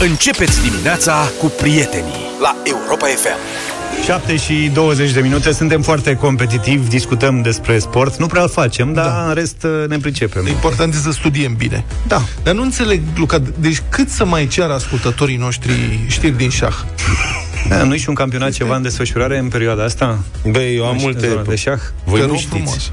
Începeți dimineața cu prietenii la Europa FM. 7 și 20 de minute, suntem foarte competitivi, discutăm despre sport, nu prea îl facem, dar da. în rest ne pricepem. Important este să studiem bine. Da. Dar nu înțeleg, Luca, deci cât să mai ceară ascultătorii noștri știri din șah? Da, nu-i și un campionat ceva în desfășurare în perioada asta? Băi, eu am Nu știu, multe... zona de șah? Voi Te nu rog știți. frumos.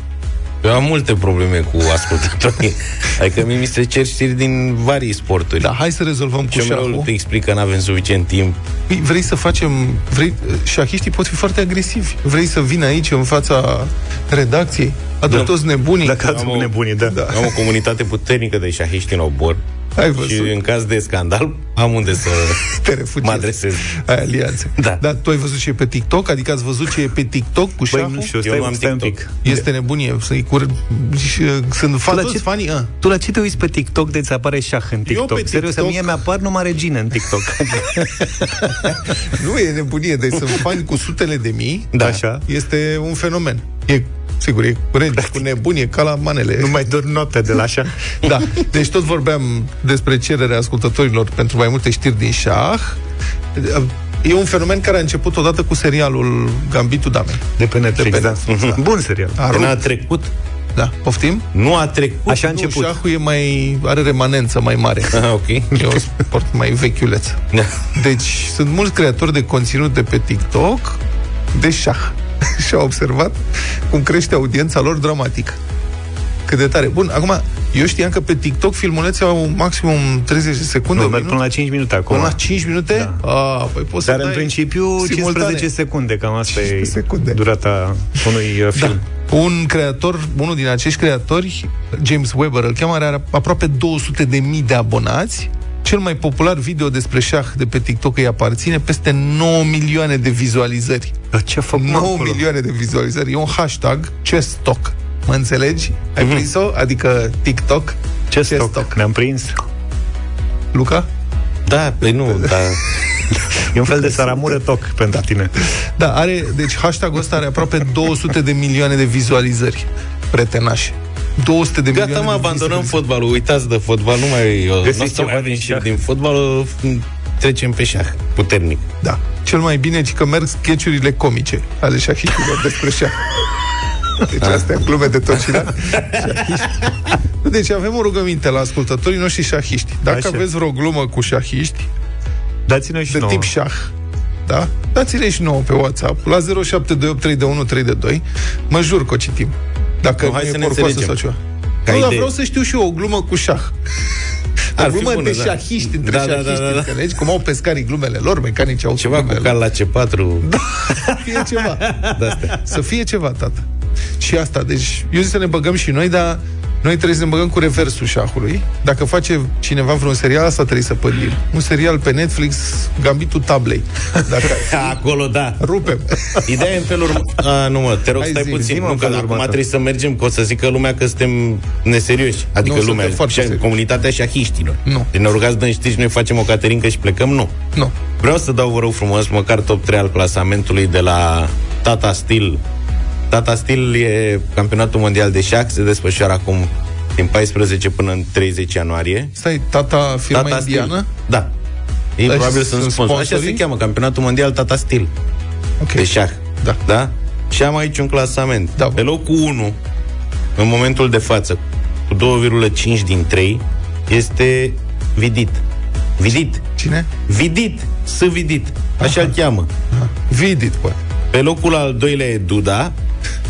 Eu am multe probleme cu ascultătorii. adică mie mi se cer știri din varii sporturi. Da, hai să rezolvăm cu Și eu mereu șahul. te explic că nu avem suficient timp. Păi, Vrei să facem... Vrei, șahiștii pot fi foarte agresivi. Vrei să vină aici în fața redacției? Adun Da. toți nebunii. Dacă ați Am o- nebunii, da. Da. Am o comunitate puternică de șahiști în obor. Ai Și văzut? în caz de scandal, am unde să Te refugiezi. mă adresez. Ai alianțe. Da. Dar tu ai văzut ce e pe TikTok? Adică ați văzut ce e pe TikTok cu Băi, șahul? nu știu, Eu stai, nu am stai un TikTok. pic. Este nebunie. Să-i cur... și, uh, Sunt fa- la toți ce- fanii... A. Tu la ce te uiți pe TikTok de ți apare șah în TikTok? pe Serios, TikTok- mie mi-apar numai regine în TikTok. Nu e nebunie, deci sunt fani cu sutele de mii. Da. Așa. Este un fenomen. E, sigur, e regi, cu nebunie, ca la manele. nu mai dorm noaptea de la așa. Da, deci tot vorbeam despre cererea ascultătorilor pentru mai multe știri din șah. E un fenomen care a început odată cu serialul Gambitul Damei. De pe Netflix, De pe da. Netflix, Bun serial. A Că n-a rupt. trecut. Da, poftim? Nu a trecut. Așa a Nu, început. șahul e mai, are remanență mai mare. Ah, ok. E un sport mai vechiuleț. Da. Deci sunt mulți creatori de conținut de pe TikTok de șah. Și au observat cum crește audiența lor dramatic. Cât de tare. Bun, acum, eu știam că pe TikTok filmulețe au maximum 30 de secunde, Nu, un merg minut. până la 5 minute acum. Până la 5 minute? Da. A, păi poți Dar să în dai principiu simultane. 15 secunde, cam asta 15 e secunde. durata unui uh, film. Da. Un creator, unul din acești creatori, James Weber, îl cheamă, are aproape 200 de mii de abonați. Cel mai popular video despre șah de pe TikTok îi aparține peste 9 milioane de vizualizări. Dar ce a făcut 9 acolo? milioane de vizualizări. E un hashtag ChessTalk. Mă înțelegi? Ai Mhm. prins-o? Adică TikTok? Ce stoc? Ne-am prins? Luca? Da, păi nu, da. E un fel de saramură toc pentru tine. Da, are, deci hashtagul ăsta are aproape 200 de milioane de vizualizări. Pretenașe. 200 de Gata, milioane mă, de abandonăm vizualizări. fotbalul. Uitați de fotbal, nu mai... Eu, Găsiți nu o să ceva mai avem din știri șah? din fotbal, trecem pe șah, puternic. Da. Cel mai bine e că merg sketchurile comice ale șahiștilor despre șah. Deci astea glume de tocilat. Deci avem o rugăminte la ascultătorii noștri șahiști. Dacă Așa. aveți vreo glumă cu șahiști, Dați-ne și de nouă. tip șah, da? Dați-le și nouă pe WhatsApp la 07283132. Mă jur că o citim. Dacă Nu, nu hai e să ne porcoasă înțelegem. sau ceva. Ca nu, dar idee. vreau să știu și eu o glumă cu șah. O Ar fi glumă bună, de da. șahiști între Da, da, da, șahiști, da, da. înțelegi? Cum au pescarii glumele lor, mecanici au Ceva cu glumele cal la C4. Da. Să fie ceva. De-astea. Să fie ceva, tată. Și asta, deci eu zic să ne băgăm și noi, dar noi trebuie să ne băgăm cu reversul șahului. Dacă face cineva vreun serial, asta trebuie să pădim. Un serial pe Netflix, Gambitul Tablei. Dacă Acolo, da. rupem. Ideea e în felul urmă... A, nu mă, te rog, Hai stai zi, puțin. zi-mă Nu, în că felul acum următor. trebuie să mergem, că o să zică lumea că suntem neserioși. Adică Nu, lumea, suntem foarte și serioși. comunitatea șahiștilor. Nu. Deci ne rugați de știri și noi facem o caterincă și plecăm? Nu. Nu. Vreau să dau, vă rog frumos, măcar top 3 al clasamentului de la Tata Steel. Tata Steel e campionatul mondial de șah, se desfășoară acum din 14 până în 30 ianuarie. Stai, tata firma Tata indiană? Steel. Da. Ei Deci probabil sunt sunt sponsori. Așa se sponsorii? cheamă, campionatul mondial Tata Steel Ok. de șah. Da. Da? Și am aici un clasament. Da. Pe locul 1, în momentul de față, cu 2,5 din 3, este Vidit. Vidit. Cine? Vidit. S. Vidit. Așa îl cheamă. Aha. Vidit, poate. Pe locul al doilea e Duda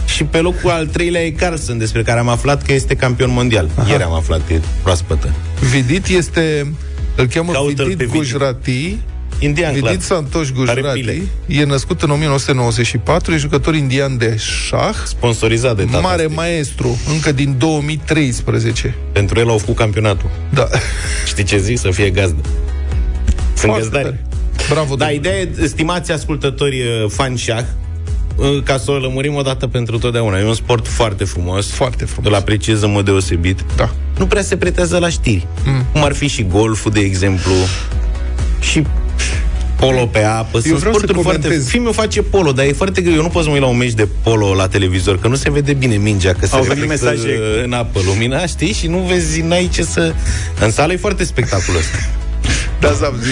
și pe locul al treilea e Carlson, despre care am aflat că este campion mondial. Aha. Ieri am aflat că e proaspătă. Vidit este... Îl cheamă Caută-l Vidit pe Vidit. Gujarati. Indian, clar. Vidit Santosh Are Gujarati. pile. E născut în 1994, e jucător indian de șah. Sponsorizat de tata. Mare Steel. maestru, încă din 2013. Pentru el au făcut campionatul. Da. Știi ce zic? Să fie gazdă. Sunt Foarte găzdari. tare. Bravo, Da, domnule. ideea e, stimați ascultători uh, fan șah, uh, ca să o lămurim o dată pentru totdeauna. E un sport foarte frumos. Foarte frumos. Îl apreciez în mod deosebit. Da. Nu prea se pretează la știri. Mm. Cum ar fi și golful, de exemplu, și polo pe apă. Sunt vreau să sporturi foarte... comentez. Fiul meu face polo, dar e foarte greu. Eu nu pot să mă uit la un meci de polo la televizor, că nu se vede bine mingea, că se Au venit reflectă mesaje. în apă lumina, știi? Și nu vezi, n-ai ce să... În sală e foarte spectaculos. Da, să zi.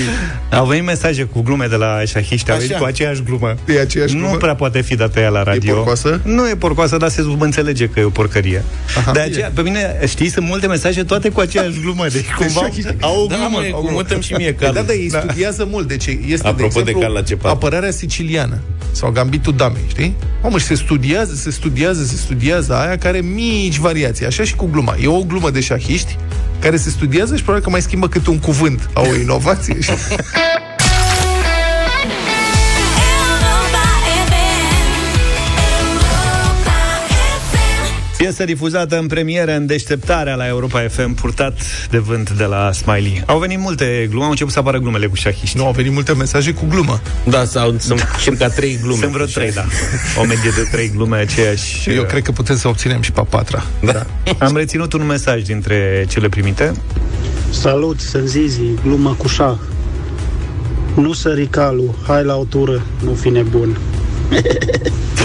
Au venit mesaje cu glume de la șahiști, au Așa. venit cu aceeași glumă. E aceeași nu glumă? prea poate fi dată ea la radio. porcoasă? Nu e porcoasă, dar se înțelege că e o porcărie. Aha. de aceea, pe mine, știi, sunt multe mesaje toate cu aceeași glumă. Deci cumva șahiști. au o Da, glumă. mă, au o cum glumă. mutăm și mie Da, calul. da, ei studiază mult. Deci este, Apropo de de exemplu, cal la cepar. apărarea siciliană sau gambitul damei, știi? Mamă, și se studiază, se studiază, se studiază aia care mici variații. Așa și cu gluma. E o glumă de șahiști care se studiază și probabil că mai schimbă câte un cuvânt. Au o inovație. Piesă difuzată în premieră în deșteptarea la Europa FM, purtat de vânt de la Smiley. Au venit multe glume, au început să apară glumele cu șahiști. nu, au venit multe mesaje cu glumă. Da, sau sunt circa trei glume. Sunt vreo trei, da. O medie de trei glume aceeași. Eu cred că putem să obținem și pe a patra. Da. Am reținut un mesaj dintre cele primite. Salut, sunt Zizi, glumă cu șah. Nu sări calul, hai la o tură, nu fi nebun.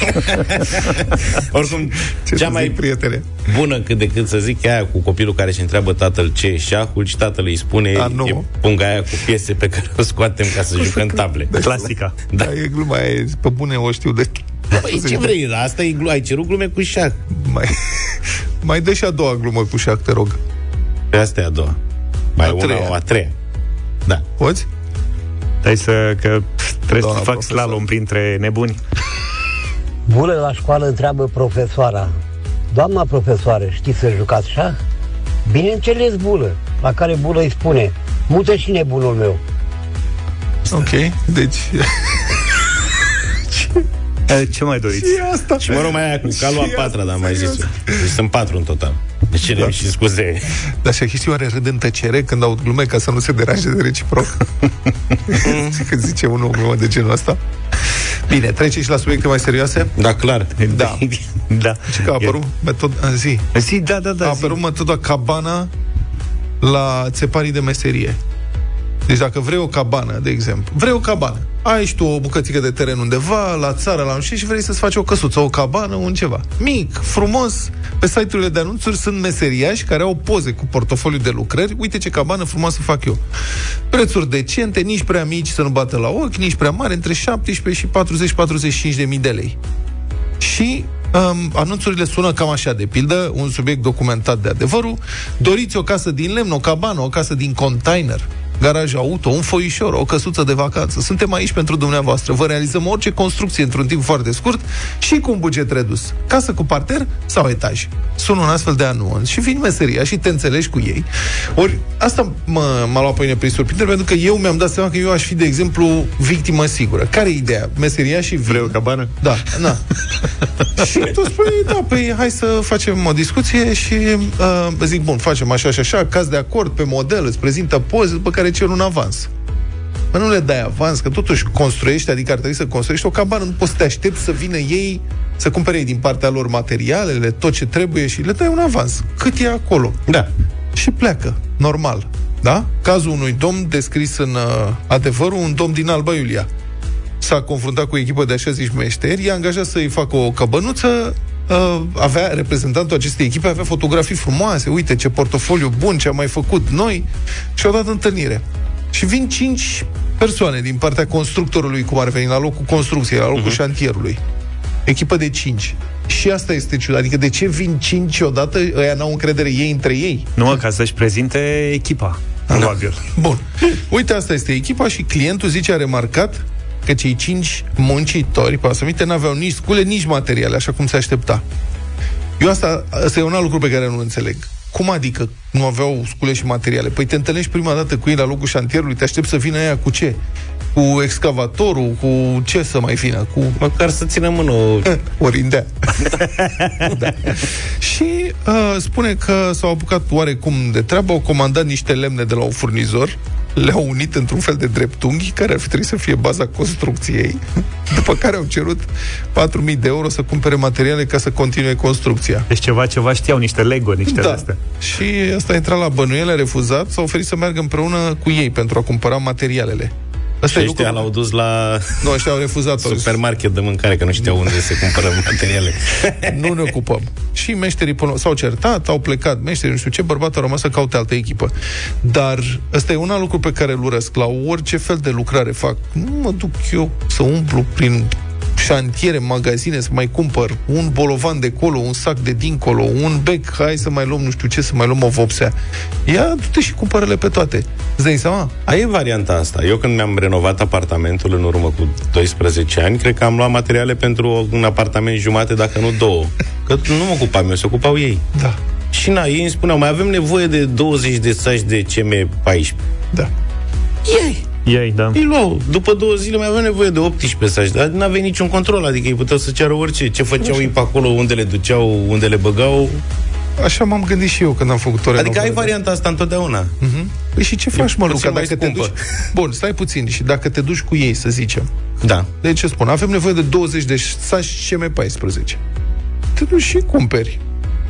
Oricum, Ce cea să mai zic, prietene? bună cât de cât să zic e aia cu copilul care își întreabă tatăl ce e șahul și tatăl îi spune A, nu. e punga aia cu piese pe care o scoatem ca să jucăm table. Clasica. Da, e gluma aia, pe bune o știu de... Păi ce vrei, asta e glu- ai cerut glume cu șah. Mai, mai dă și a doua glumă cu șac, te rog. Pe asta e a doua. Mai A una, treia. o a treia. Da. Poți? Dai să, că trebuie Doamna să fac profesor. slalom printre nebuni. Bulă la școală întreabă profesoara Doamna profesoară, știți să jucați șah? Bineînțeles bulă La care bulă îi spune Mută și nebunul meu Ok, deci... E, Ce mai doriți? E asta. Și mă rog, mai aia cu calul a Și patra, asta, dar am mai zis serios. Deci sunt patru în total. Deci cerem Da. și scuze. Dar șahiștii oare râd în tăcere când aud glume ca să nu se deranje de reciproc? când zice unul o glumă de genul ăsta? Bine, trece și la subiecte mai serioase. Da, clar. Da. da. Ce că a apărut metod... a, zi. Zi, da, da, da. a zi. apărut metoda cabana la țeparii de meserie. Deci dacă vrei o cabană, de exemplu, vrei o cabană, ai și tu o bucățică de teren undeva, la țară, la nu știu, și vrei să-ți faci o căsuță, o cabană, un ceva. Mic, frumos, pe site-urile de anunțuri sunt meseriași care au poze cu portofoliu de lucrări. Uite ce cabană frumoasă fac eu. Prețuri decente, nici prea mici să nu bată la ochi, nici prea mari, între 17 și 40-45 de mii de lei. Și um, anunțurile sună cam așa, de pildă, un subiect documentat de adevărul. Doriți o casă din lemn, o cabană, o casă din container, garaj auto, un foișor, o căsuță de vacanță. Suntem aici pentru dumneavoastră. Vă realizăm orice construcție într-un timp foarte scurt și cu un buget redus. Casă cu parter sau etaj. Sună un astfel de anunț și vin meseria și te înțelegi cu ei. Ori asta mă, m-a luat pe mine prin surprindere pentru că eu mi-am dat seama că eu aș fi, de exemplu, victimă sigură. Care e ideea? Meseria și vin. Vrei o cabană? Da, da. și tu spui, da, păi hai să facem o discuție și uh, zic, bun, facem așa și așa, caz de acord pe model, îți prezintă poze, după care cer un avans. Mă, nu le dai avans, că totuși construiești, adică ar trebui să construiești o cabană, nu poți să te aștepți să vină ei să cumpere ei din partea lor materialele, tot ce trebuie și le dai un avans. Cât e acolo? Da. și pleacă, normal. Da? Cazul unui domn descris în uh, adevărul, un domn din Alba Iulia. S-a confruntat cu o echipă de așa zici meșteri, i-a angajat să-i facă o căbănuță, uh, avea, reprezentantul acestei echipe avea fotografii frumoase, uite ce portofoliu bun, ce am mai făcut noi, și au dat întâlnire. Și vin cinci persoane din partea constructorului, cum ar veni, la locul construcției, la locul uh-huh. șantierului. Echipă de cinci. Și asta este ciudat. Adică de ce vin cinci odată, ăia n-au încredere ei între ei? Nu, mă, ca să-și prezinte echipa. Probabil. Bun. Uite, asta este echipa și clientul zice, a remarcat că cei cinci muncitori, pe asumite, n-aveau nici scule, nici materiale, așa cum se aștepta. Eu asta, asta e un alt lucru pe care nu înțeleg. Cum adică nu aveau scule și materiale? Păi te întâlnești prima dată cu ei la locul șantierului, te aștepți să vină aia cu ce? Cu excavatorul, cu ce să mai vină? Cu Măcar să țină mână o... Orindea. da. Și uh, spune că s-au apucat oarecum de treabă, au comandat niște lemne de la un furnizor, le-au unit într-un fel de dreptunghi, care ar fi trebuit să fie baza construcției, după care au cerut 4.000 de euro să cumpere materiale ca să continue construcția. Deci ceva, ceva știau, niște Lego, niște Da. astea. Și asta a intrat la bănuiele, a refuzat, s-a oferit să meargă împreună cu ei pentru a cumpăra materialele. Asta Și e ăștia lucru. l-au dus la Nu, ăștia au refuzat-o. supermarket de mâncare, că nu știau unde se cumpără materiale. nu ne ocupăm. Și meșterii până, s-au certat, au plecat meșterii, nu știu ce, bărbatul a rămas să caute altă echipă. Dar ăsta e un alt lucru pe care îl urăsc. La orice fel de lucrare fac, nu mă duc eu să umplu prin șantiere, magazine, să mai cumpăr un bolovan de colo, un sac de dincolo, un bec, hai să mai luăm nu știu ce, să mai luăm o vopsea. Ia, du-te și cumpără-le pe toate. Îți dai seama? A, e varianta asta. Eu când mi-am renovat apartamentul în urmă cu 12 ani, cred că am luat materiale pentru un apartament jumate, dacă nu două. Că nu mă ocupam eu, se ocupau ei. Da. Și na, ei îmi spuneau, mai avem nevoie de 20 de saci de CM14. Da. Ei, Ei, da. îi luau. După două zile mai aveam nevoie de 18 saci, dar n-avea niciun control, adică ei puteau să ceară orice. Ce făceau ei pe acolo, unde le duceau, unde le băgau. Așa m-am gândit și eu când am făcut o Adică renovare. ai varianta asta întotdeauna. Păi și ce faci, mă, puțin Luca, mai dacă te duci... scumpă. Bun, stai puțin. Și dacă te duci cu ei, să zicem, Da. de ce spun? Avem nevoie de 20 de saci CM14. Te duci și cumperi.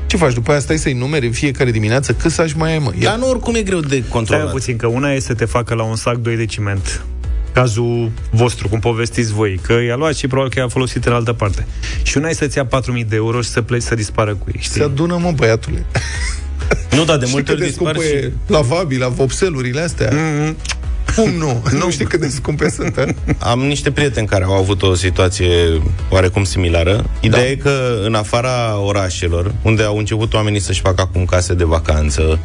Ce faci? După aia stai să-i numeri în fiecare dimineață cât saci mai ai, mă. Ia. Dar nu oricum e greu de Stai controlat. puțin, că una e să te facă la un sac 2 de ciment. Cazul vostru, cum povestiți voi, că i-a luat și probabil că i-a folosit în altă parte. Și una e să-ți ia 4.000 de euro și să pleci să dispară cu ei, Se știi? adună, mă, băiatule. Nu, dar de Și multe cât ori de dispar scumpă și... e lavabila, vopselurile astea. Mm-hmm. Cum nu? nu știi cât de scumpe sunt, a? Am niște prieteni care au avut o situație oarecum similară. Ideea da. e că în afara orașelor, unde au început oamenii să-și facă acum case de vacanță,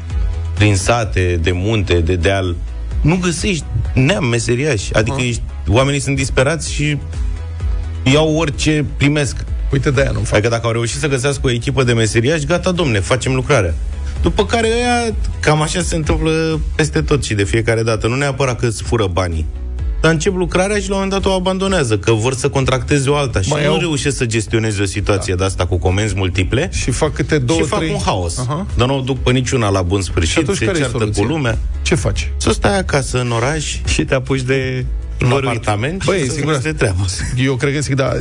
prin sate, de munte, de deal, nu găsești neam meseriași. Adică ești, oamenii sunt disperați și iau orice primesc. Uite, de-aia nu fac. Adică dacă au reușit să găsească o echipă de meseriași, gata, domne, facem lucrarea. După care ăia, cam așa se întâmplă peste tot și de fiecare dată. Nu neapărat că îți fură banii. Dar încep lucrarea și la un moment dat o abandonează, că vor să contracteze o alta și Mai nu au- reușesc să gestioneze o situație da. de asta cu comenzi multiple Și fac câte două, și fac trei... un haos. Aha. Dar nu o duc pe niciuna la bun Și sfârșit, atunci se care e ceartă soluția? cu lumea. Ce faci? Să stai acasă în oraș, Și te apuci de în văruit. apartament Băi, și să sigur. de treabă. Eu cred că zic, da,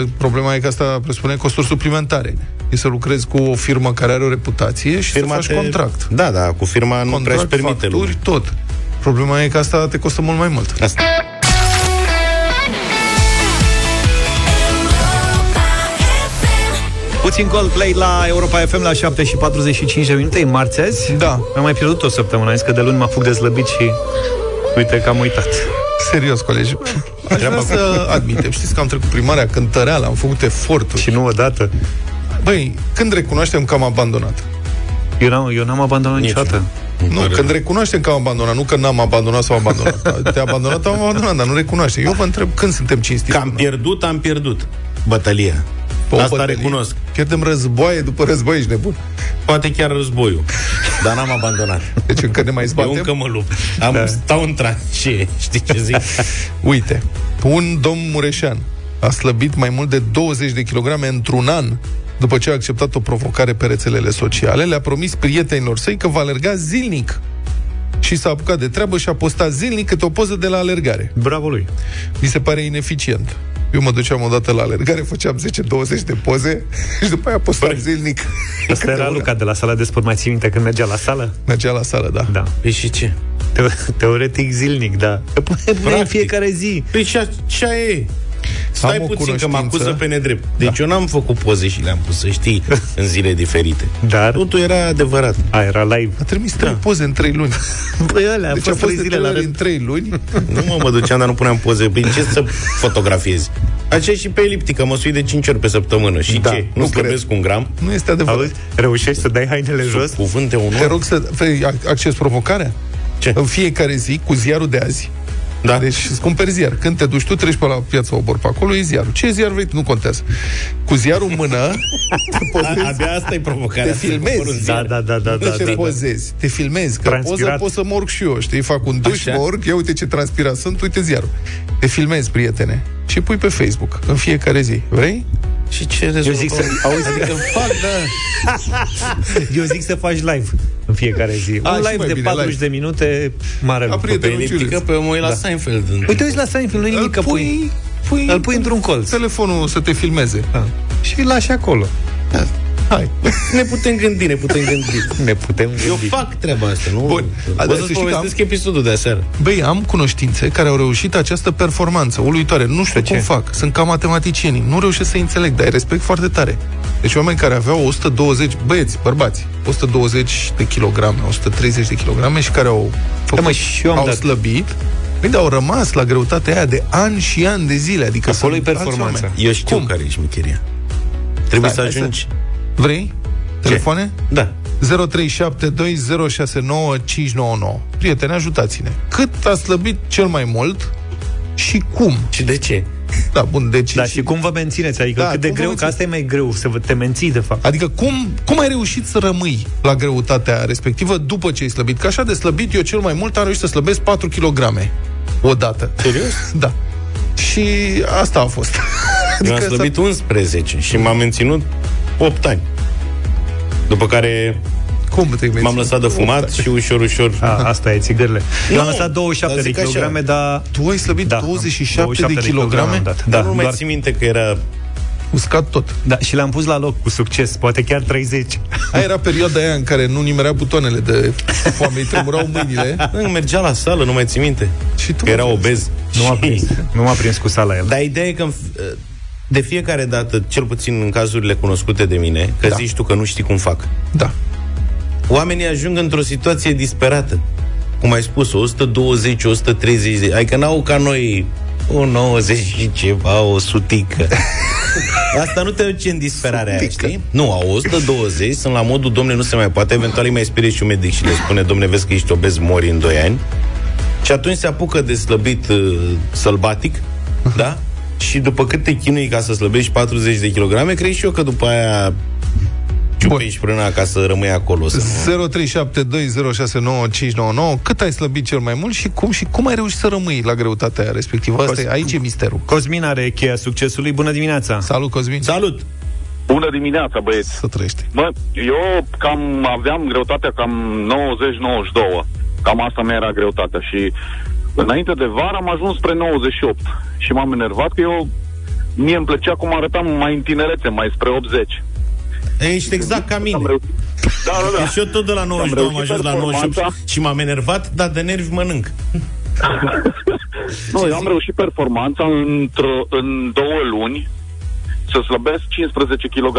e, problema e că asta presupune costuri suplimentare. E să lucrezi cu o firmă care are o reputație și Firma să faci te- contract. Da, da, cu firma nu prea își permite facturi, lumea. tot. Problema e că asta te costă mult mai mult. Asta. Puțin Coldplay la Europa FM la 7 și 45 de minute, e marți azi? Da. Am mai pierdut o săptămână, am zis că de luni mă apuc de slăbit și uite că am uitat. Serios, colegi. Aș vrea să admitem. Știți că am trecut primarea cântăreală, am făcut eforturi. Și nu odată. Băi, când recunoaștem că am abandonat? Eu n-am, eu n-am abandonat Nici niciodată. Nu, când recunoaștem că am abandonat, nu că n-am abandonat sau am abandonat. Te-a abandonat, am abandonat, dar nu recunoaște. Eu vă întreb când suntem cinstiți. Că am pierdut, am pierdut. Bătălia. Pe o Asta bătălie. recunosc. Pierdem războaie după război, ești nebun. Poate chiar războiul. Dar n-am abandonat. Deci încă ne mai Eu zbatem. încă mă lupt. Am, da. Stau în tranșee. Știi ce zic? Uite, un domn mureșan a slăbit mai mult de 20 de kilograme într-un an după ce a acceptat o provocare pe rețelele sociale, le-a promis prietenilor săi că va alerga zilnic. Și s-a apucat de treabă și a postat zilnic câte o poză de la alergare. Bravo lui. Mi se pare ineficient. Eu mă duceam odată la alergare, făceam 10-20 de poze și după aia postam zilnic. Asta câte era una. Luca de la sala de sport, mai ții minte când mergea la sală? Mergea la sală, da. Da. Păi și ce? Teo- teoretic zilnic, da. Că pune, pune în Practic. fiecare zi. Păi și așa e. Stai Am o puțin că mă cunoștință. acuză pe nedrept. Deci da. eu n-am făcut poze și le-am pus, să știi, în zile diferite. Dar Totul era adevărat. a, era live. A trimis trei Da. poze în trei luni. Băi, alea, a Deci a fost fost trei de zile trei la ori în rând. trei luni. Nu mă, mă duceam, dar nu puneam poze. Păi ce să fotografiezi? Așa și pe eliptică, mă sui de 5 ori pe săptămână. Și Da, ce? nu Nu cred. slăbesc un gram? Nu este adevărat. Auzi? Reușești să dai hainele jos? Cuvânt de Te unor? rog să vrei ac- acces provocarea? Ce? În fiecare zi, cu ziarul de azi. Da. Deci îți cumperi ziar. Când te duci tu, treci pe la piața Obor pe acolo, e ziarul. Ce ziar vrei tu? Nu contează. Cu ziarul în mână, te A, pozezi, abia asta e provocarea. Te filmezi. Să cumpăr un Da, ziar. da, da, da, nu da, te da, da. pozezi, te filmezi. Că Transpirat. poza pot să mă urc și eu, știi? Fac un duș, Așa. mă urc, ia uite ce transpirat sunt, uite ziarul. Te filmezi, prietene, și pui pe Facebook în fiecare zi. Vrei? Și ce rezolvă? Eu zic să, auzi, Adică fac, da. eu zic să faci live în fiecare zi. A, Un și live mai de bine, 40 live. de minute, mare A, lucru. Pe prietenul eliptică, Julius. pe mă uit la Seinfeld. Uite, uiți la Seinfeld, nu nimic că Îl pui. pui, pui Îl pui într-un colț. telefonul să te filmeze. Da. Și îl lași acolo. Hai. Ne putem gândi, ne putem gândi. Ne putem Eu gândi. fac treaba asta, nu? Bun. Vă Dar să să-ți știi că povestesc episodul de aseară. Băi, am cunoștințe care au reușit această performanță uluitoare. Nu știu Pe cum ce? fac. Sunt ca matematicienii. Nu reușesc să înțeleg, dar îi respect foarte tare. Deci oameni care aveau 120, băieți, bărbați, 120 de kilograme, 130 de kilograme și care au făcut, Da, mă, și eu am au dat. slăbit, Păi, dar au rămas la greutatea aia de ani și ani de zile. Adică Acolo sunt e alți performanța. oameni. Eu știu Cum? care e șmecheria. Trebuie Stai, să hai ajungi... Vrei? Telefoane? Da. 0372069599. Prieteni, ajutați-ne. Cât a slăbit cel mai mult și cum? Și de ce? Da, bun, deci... Da, și cum vă mențineți? Adică Da, cât de cum vă greu, că mențineți? asta e mai greu, să vă te menții, de fapt. Adică cum, cum ai reușit să rămâi la greutatea respectivă după ce ai slăbit? Că așa de slăbit, eu cel mai mult am reușit să slăbesc 4 kg odată. Serios? Da. Și asta a fost. Eu am Adică slăbit 11 și m-am menținut 8 ani. După care Cum te m-am lăsat de fumat și ușor, ușor... A, asta e țigările. Eu am Nu, lăsat 27 dar de zic așa. kilograme, dar... Tu ai slăbit Da, 27, de kilograme? am dat. Dar Da, nu mai doar, țin minte că era... Uscat tot. da, și le-am pus la loc cu succes, poate chiar 30. Aia era perioada aia în care nu nimerea butoanele de foame, îi tremurau mâinile Nu, mergea la sală, nu mai țin minte. și tu Că era obez. Nu m-a Și- prins, nu m-a prins cu sala el. Dar ideea e că de fiecare dată, cel puțin în cazurile cunoscute de mine, că Da. zici tu că nu știi cum fac, Da. Oamenii ajung într-o situație disperată. Cum ai spus, 120, 130 de... Adică n-au ca noi o 90 și ceva, o sutică. Asta nu te duce în disperarea aia, știi? Nu, au 120, sunt la modul, domne, nu se mai poate, eventual îi mai sperie și un medic și le spune, domne, vezi că ești obez, mori în 2 ani. Și atunci se apucă de slăbit uh, sălbatic, da? Și după cât te chinui ca să slăbești 40 de kilograme, crezi și eu că după aia ciupești frâna ca să rămâi acolo. Să nu... 0372069599 Cât ai slăbit cel mai mult și cum și cum ai reușit să rămâi la greutatea aia respectivă? Asta e, aici e misterul. Cosmin are cheia succesului. Bună dimineața! Salut, Cosmin. Salut! Bună dimineața, băieți! Să trăiești. Mă, eu cam aveam greutatea cam 90-92. Cam asta mi era greutatea și înainte de vară am ajuns spre 98 și m-am enervat că eu mie îmi plăcea cum arătam mai în tinerețe, mai spre 80. Ești exact ca mine. Am reușit. Da, da, da. Deci eu tot de la 92 am reușit ajuns la 98 performanța. și m-am enervat, dar de nervi mănânc. Nu, eu am reușit performanța într-o, în două luni să slăbesc 15 kg.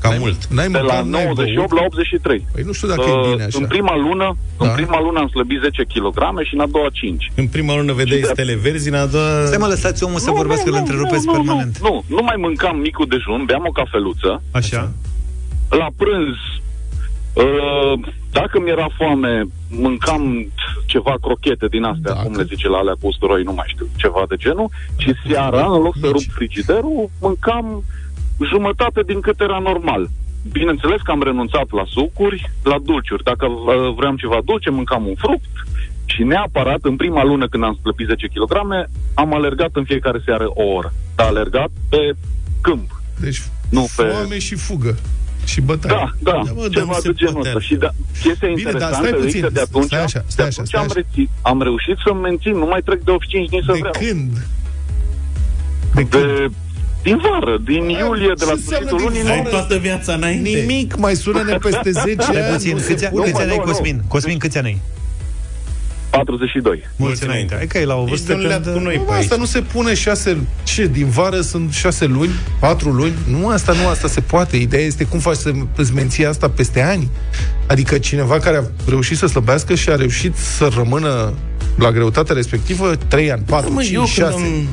Cam mult. N-ai De la mâncat, n-ai 98 băut? la 83. Păi nu știu dacă Uh, e bine așa. În prima lună, Da. în prima lună am slăbit 10 kg și în a doua 5. În prima lună vedeai Și de- stele verzi, în a doua... Stai mă, lăsați omul să Nu, vorbească, nu, îl nu, întrerupeți nu, nu, permanent. Nu, nu, nu mai mâncam micul dejun, beam o cafeluță. Așa. La prânz, uh, dacă mi-era foame, mâncam ceva crochete din astea, Dacă. cum le zice la alea cu usturoi, nu mai știu, ceva de genul. Și seara, în loc să rup frigiderul, mâncam jumătate din cât era normal. Bineînțeles că am renunțat la sucuri, la dulciuri. Dacă uh, vreau ceva dulce, mâncam un fruct și neapărat, în prima lună când am slăbit 10 kg, am alergat în fiecare seară o oră. Dar alergat pe câmp. Deci Nu pe- foame și fugă. Și bătaie. Da, da, Da, mă, dar ceva nu se de genul poate ăsta. Și da, chestia Bine, dar interesantă stai e puțin. că de atunci, Stai așa, de stai așa, atunci stai am, așa. rețit, am reușit să mențin, nu mai trec de 85 nici să De vreau. când? De când? De, din vară, din iulie, de la Ce înseamnă sfârșitul din lunii. vară? Ai toată viața înainte. Nimic, mai sună-ne peste 10 Stai ani. puțin, nu se câți, ani- pune. câți ani ai, Nu, nu, nu. Cosmin? Cosmin, câți ani ai? 42. Mulți înainte. Hai că e la o Ești vârstă un leat când... cu noi Nu, pe mă, asta aici. nu se pune șase... Ce, din vară sunt șase luni? Patru luni? Nu, asta nu, asta se poate. Ideea este cum faci să îți menții asta peste ani. Adică cineva care a reușit să slăbească și a reușit să rămână la greutatea respectivă 3 ani, 4, Da, mă, 5, eu 6. când am,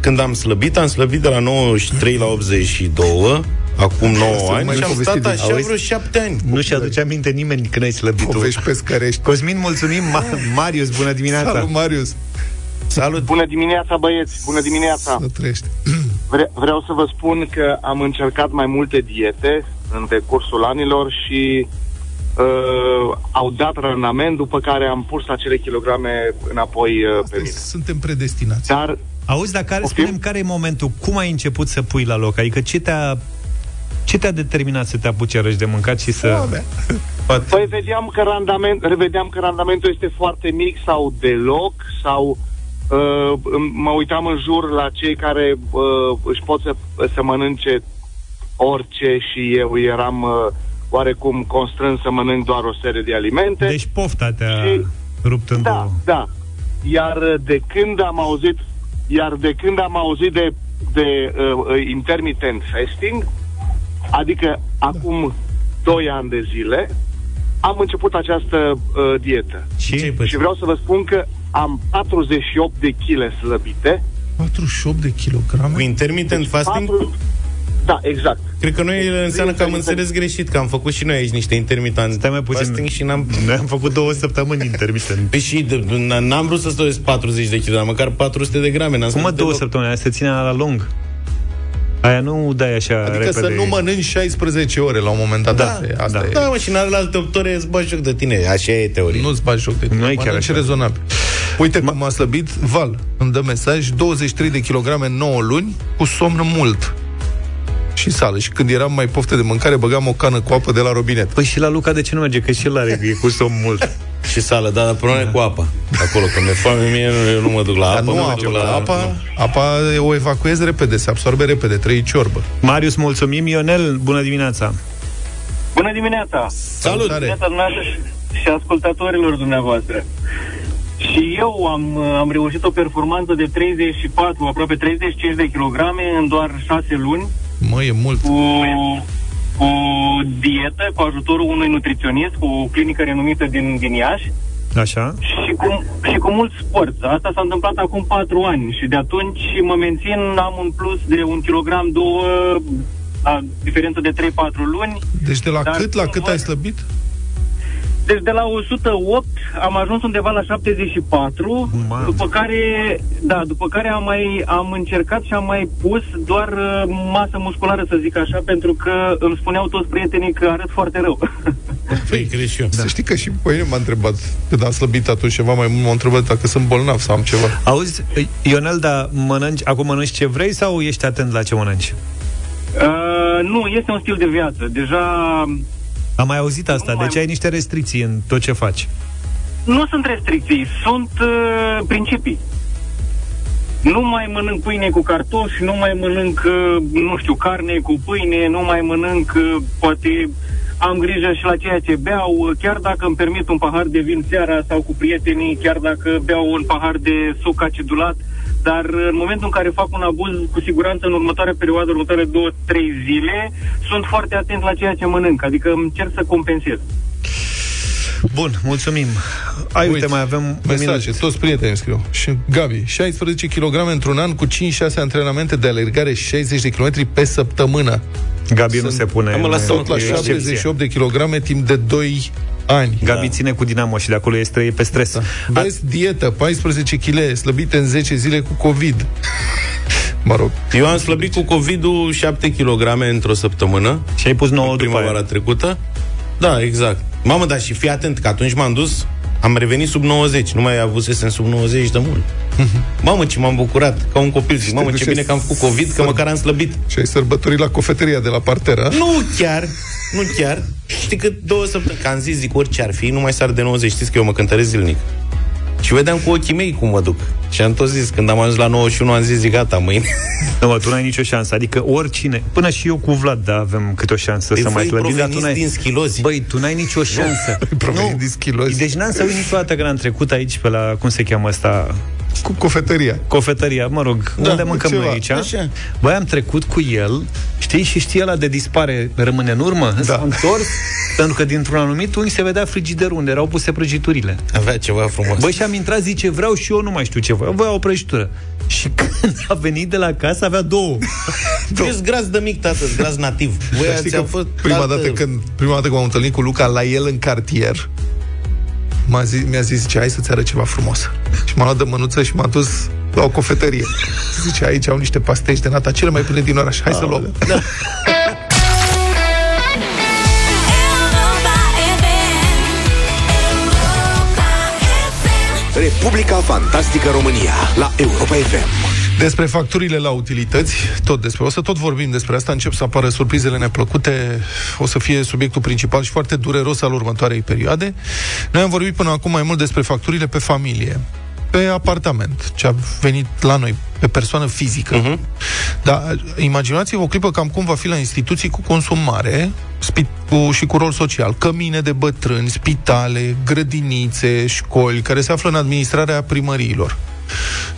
când am slăbit, am slăbit de la 93 la 82, acum 9 Asta ani, mai și am povestit stat de- așa Auzi? vreo 7 ani. Nu-și aduce aminte nimeni când ai slăbit tu. Povești pescărești. Cosmin, mulțumim. Ma- Marius, bună dimineața. Salut, Marius. Salut! Bună dimineața, băieți! Bună dimineața! Să trăiești. Vre- vreau să vă spun că am încercat mai multe diete în decursul anilor și uh, au dat randament, după care am pus acele kilograme înapoi uh, pe mine. Suntem predestinați. Dar Auzi, dar care, Poftim? spunem care e momentul? Cum ai început să pui la loc? Adică ce te-a, ce te-a determinat să te apuci iarăși de mâncat și să... Foamea. păi vedeam că, randament, vedeam că randamentul este foarte mic sau deloc sau uh, îm- mă uitam în jur la cei care uh, își pot să, să mănânce orice și eu eram uh, oarecum constrâns să mănânc doar o serie de alimente. Deci pofta te-a Și- rupt în Da, două. da. Iar uh, de când am auzit, iar de când am auzit de, de uh, uh, intermittent fasting, adică acum 2 ani de zile, am început această uh, dietă. Și? Și vreau să vă spun că am 48 de kg slăbite. 48 de kilograme? Cu intermittent fasting? Patru... Da, exact. Cred că noi înseamnă că am Intermittent. înțeles greșit, că am făcut și noi aici niște intermittent Stai mai puțin. fasting și n-am... Noi am făcut două săptămâni intermitent. Păi și d- n- n-am vrut să stăiesc 40 de kg, dar măcar 400 de grame. N-am Cum mă stăt două deloc. săptămâni? Aia se ține la lung. Aia nu dai așa Adică repede. să nu mănânci 16 ore la un moment dat. Da, Asta e- Asta da. e. Da, mă, și în alte 8 ore îți bagi joc de tine. Așa e teoria. Nu-ți bagi joc de tine. Nu e chiar Mănânci așa. rezonabil. Uite cum a slăbit Val. Îmi dă mesaj 23 de kilograme în 9 luni cu somn mult. Și sală. Și când eram mai pofte de mâncare, băgam o cană cu apă de la robinet. Păi și la Luca de ce nu merge? Că și el are e cu somn mult. Și sală, da, dar probleme da. cu apa. Acolo, când mi-e foame mie, nu, eu nu mă duc la Dar apă. nu mă apă, duc la apa, apa o evacuezi repede, se absorbe repede, trei ciorbă. Marius, mulțumim. Ionel, bună dimineața. Bună dimineața! Salut! Dimineața dumneavoastră și- și ascultătorilor dumneavoastră. Și eu am, am reușit o performanță de 34, aproape 35 de kilograme în doar 6 luni Mă, e mult. cu, cu dietă, cu ajutorul unui nutriționist, cu o clinică renumită din, din Iași Așa? și cu, și cu mult sport. Asta s-a întâmplat acum 4 ani și de atunci mă mențin, am un plus de un kilogram, două, a, diferență de 3-4 luni. Deci de la Dar cât la cum cât văd- ai slăbit? Deci de la 108 am ajuns undeva la 74, Mamă. după care, da, după care am mai am încercat și am mai pus doar uh, masă musculară, să zic așa, pentru că îmi spuneau toți prietenii că arăt foarte rău. Păi, cred și eu. Da. Să știi că și pe mine m-a întrebat când am slăbit atunci ceva mai mult, m-a întrebat dacă sunt bolnav sau am ceva. Auzi, Ionel, dar mănânci, acum mănânci ce vrei sau ești atent la ce mănânci? uh, nu, este un stil de viață. Deja Am mai auzit asta, Nu mai- deci ai niște restricții în tot ce faci. nu sunt restricții, sunt uh, principii. Nu mai mănânc pâine cu cartofi, nu mai mănânc, uh, nu știu, carne cu pâine, nu mai mănânc, uh, poate am grijă și la ceea ce beau, uh, chiar dacă îmi permit un pahar de vin seara sau cu prietenii, chiar dacă beau un pahar de suc acidulat, dar uh, în momentul în care fac un abuz, cu siguranță în următoarea perioadă, următoare două, trei zile, sunt foarte atent la ceea ce mănânc, adică încerc să compensez. Bun, mulțumim. Ai, uite, mai avem un Mesaje, minut. toți prietenii scriu. Și Gabi, 16 kg într-un an cu 5-6 antrenamente de alergare 60 de km pe săptămână. Gabi nu Sunt- se pune Am în lăsat Tot la e excepție. 78 de kg timp de 2 ani. Gabi da. ține cu Dinamo și de acolo este e pe stres. Da. Vezi, dietă, 14 kg slăbite în 10 zile cu COVID. Mă rog. Eu am slăbit cu COVID-ul 7 kg într-o săptămână. Și ai pus 9 după primăvara aia. trecută. Da, exact. Mamă, dar și fii atent, că atunci m-am dus, am revenit sub 90, nu mai avusesem sub 90 de mult. Mamă, ce m-am bucurat, ca un copil. Zic, mamă, ce duceți bine că am făcut COVID, că să- măcar am slăbit. Și ai sărbătorit la cofetăria de la parteră. Nu chiar, nu chiar. Știi că două săptămâni, că am zis, zic, orice ar fi, nu mai sar de 90. Știți că eu mă cântăresc zilnic. Și vedeam cu ochii mei cum mă duc. Și am tot zis, când am ajuns la 91, am zis, zic, gata, mâine. Nu, mă, tu n-ai nicio șansă. Adică oricine, până și eu cu Vlad, da, avem câte o șansă Păi să mai voi slăbim, dar tu proveniți n-ai... din schilozi. Băi, tu n-ai nicio șansă. Proveniți din schilozi. Deci n-am să uit niciodată când am trecut aici pe la, cum se cheamă asta, Cu cofetăria. cofetăria, mă rog, Da, unde mâncăm ceva, noi aici. așa. Băi, am trecut cu el, știi, și știi ăla de dispare, rămâne în urmă, da. s-a întors, pentru că dintr-un anumit unghi se vedea frigiderul unde erau puse prăjiturile. Avea ceva frumos. Băi, și am intrat, zice, vreau și eu, nu mai știu ce vreau, voiau o prăjitură. Și când a venit de la casă, avea două. Tu ești gras de mic, tată, gras nativ. Voi Dar știi ați că fost prima tată- dată, când, prima dată când m-am întâlnit cu Luca la el în cartier, m-a zis, mi-a zis, zice, hai să-ți arăt ceva frumos. Și m-a luat de mânuță și m-a dus la o cofetărie. Zice, aici au niște pastești de nata cele mai bune din oraș. Hai să luăm. Europa Republica Fantastică România la Europa FM. Despre facturile la utilități, tot despre, o să tot vorbim despre asta, încep să apară surprizele neplăcute, o să fie subiectul principal și foarte dureros al următoarei perioade. Noi am vorbit până acum mai mult despre facturile pe familie. Pe apartament, ce a venit la noi, pe persoană fizică. Uh-huh. Dar imaginați-vă o clipă cam cum va fi la instituții cu consum mare spi- cu, și cu rol social. Cămine de bătrâni, spitale, grădinițe, școli, care se află în administrarea primăriilor.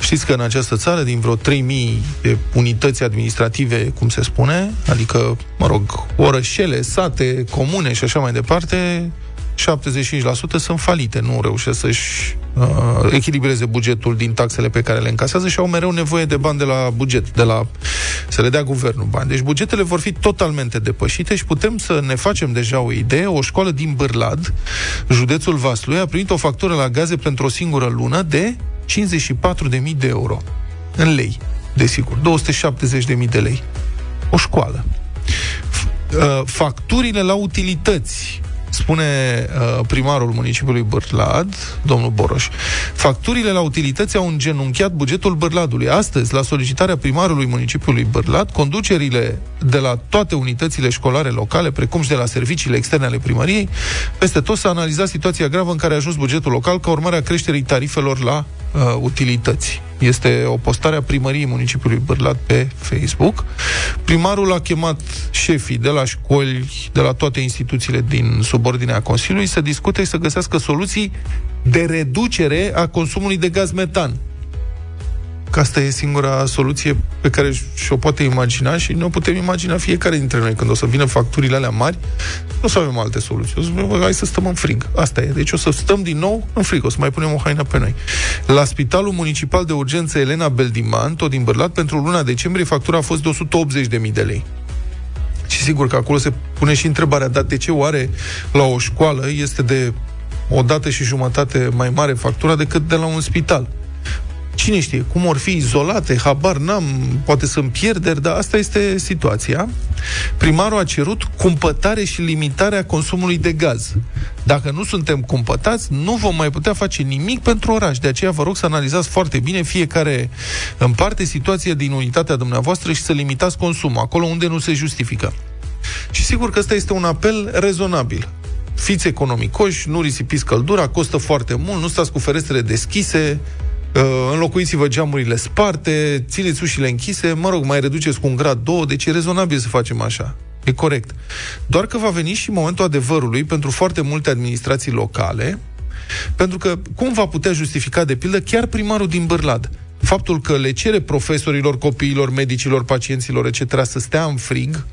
Știți că în această țară, din vreo 3000 de unități administrative, cum se spune, adică, mă rog, orășele, sate, comune și așa mai departe, 75% sunt falite, nu reușesc să-și uh, echilibreze bugetul din taxele pe care le încasează și au mereu nevoie de bani de la buget, de la să le dea guvernul bani. Deci bugetele vor fi totalmente depășite și putem să ne facem deja o idee. O școală din Bârlad, județul Vaslui, a primit o factură la gaze pentru o singură lună de 54.000 de euro. În lei, desigur. 270.000 de lei. O școală. F- uh, Facturile la utilități spune uh, primarul municipiului Bârlad, domnul Boroș. Facturile la utilități au îngenunchiat bugetul Bârladului. Astăzi, la solicitarea primarului municipiului Bârlad, conducerile de la toate unitățile școlare locale, precum și de la serviciile externe ale primăriei, peste tot s-a analizat situația gravă în care a ajuns bugetul local ca urmare a creșterii tarifelor la uh, utilități. Este o postare a primăriei municipiului Bârlad pe Facebook. Primarul a chemat șefii de la școli, de la toate instituțiile din subordinea Consiliului să discute și să găsească soluții de reducere a consumului de gaz metan. Că asta e singura soluție pe care și-o poate imagina și ne-o putem imagina fiecare dintre noi. Când o să vină facturile alea mari, nu o să avem alte soluții. O să spunem, "Bă, hai să stăm în frig. Asta e. Deci o să stăm din nou în frig. O să mai punem o haină pe noi. La Spitalul Municipal de Urgență Elena Beldiman, tot din Bârlat, pentru luna decembrie, factura a fost de 180.000 de lei. Și sigur că acolo se pune și întrebarea, dar de ce oare la o școală este de o dată și jumătate mai mare factura decât de la un spital? Cine știe, cum or fi izolate, habar n-am, poate sunt pierderi, dar asta este situația. Primarul a cerut cumpătare și limitarea consumului de gaz. Dacă nu suntem cumpătați, nu vom mai putea face nimic pentru oraș. De aceea vă rog să analizați foarte bine fiecare în parte situația din unitatea dumneavoastră și să limitați consumul acolo unde nu se justifică. Și sigur că ăsta este un apel rezonabil. Fiți economicoși, nu risipiți căldura, costă foarte mult, nu stați cu ferestrele deschise, uh, înlocuiți-vă geamurile sparte, țineți ușile închise, mă rog, mai reduceți cu un grad, două, deci e rezonabil să facem așa. E corect. Doar că va veni și momentul adevărului pentru foarte multe administrații locale, pentru că cum va putea justifica, de pildă, chiar primarul din Bârlad, faptul că le cere profesorilor, copiilor, medicilor, pacienților, etc., să stea în frig,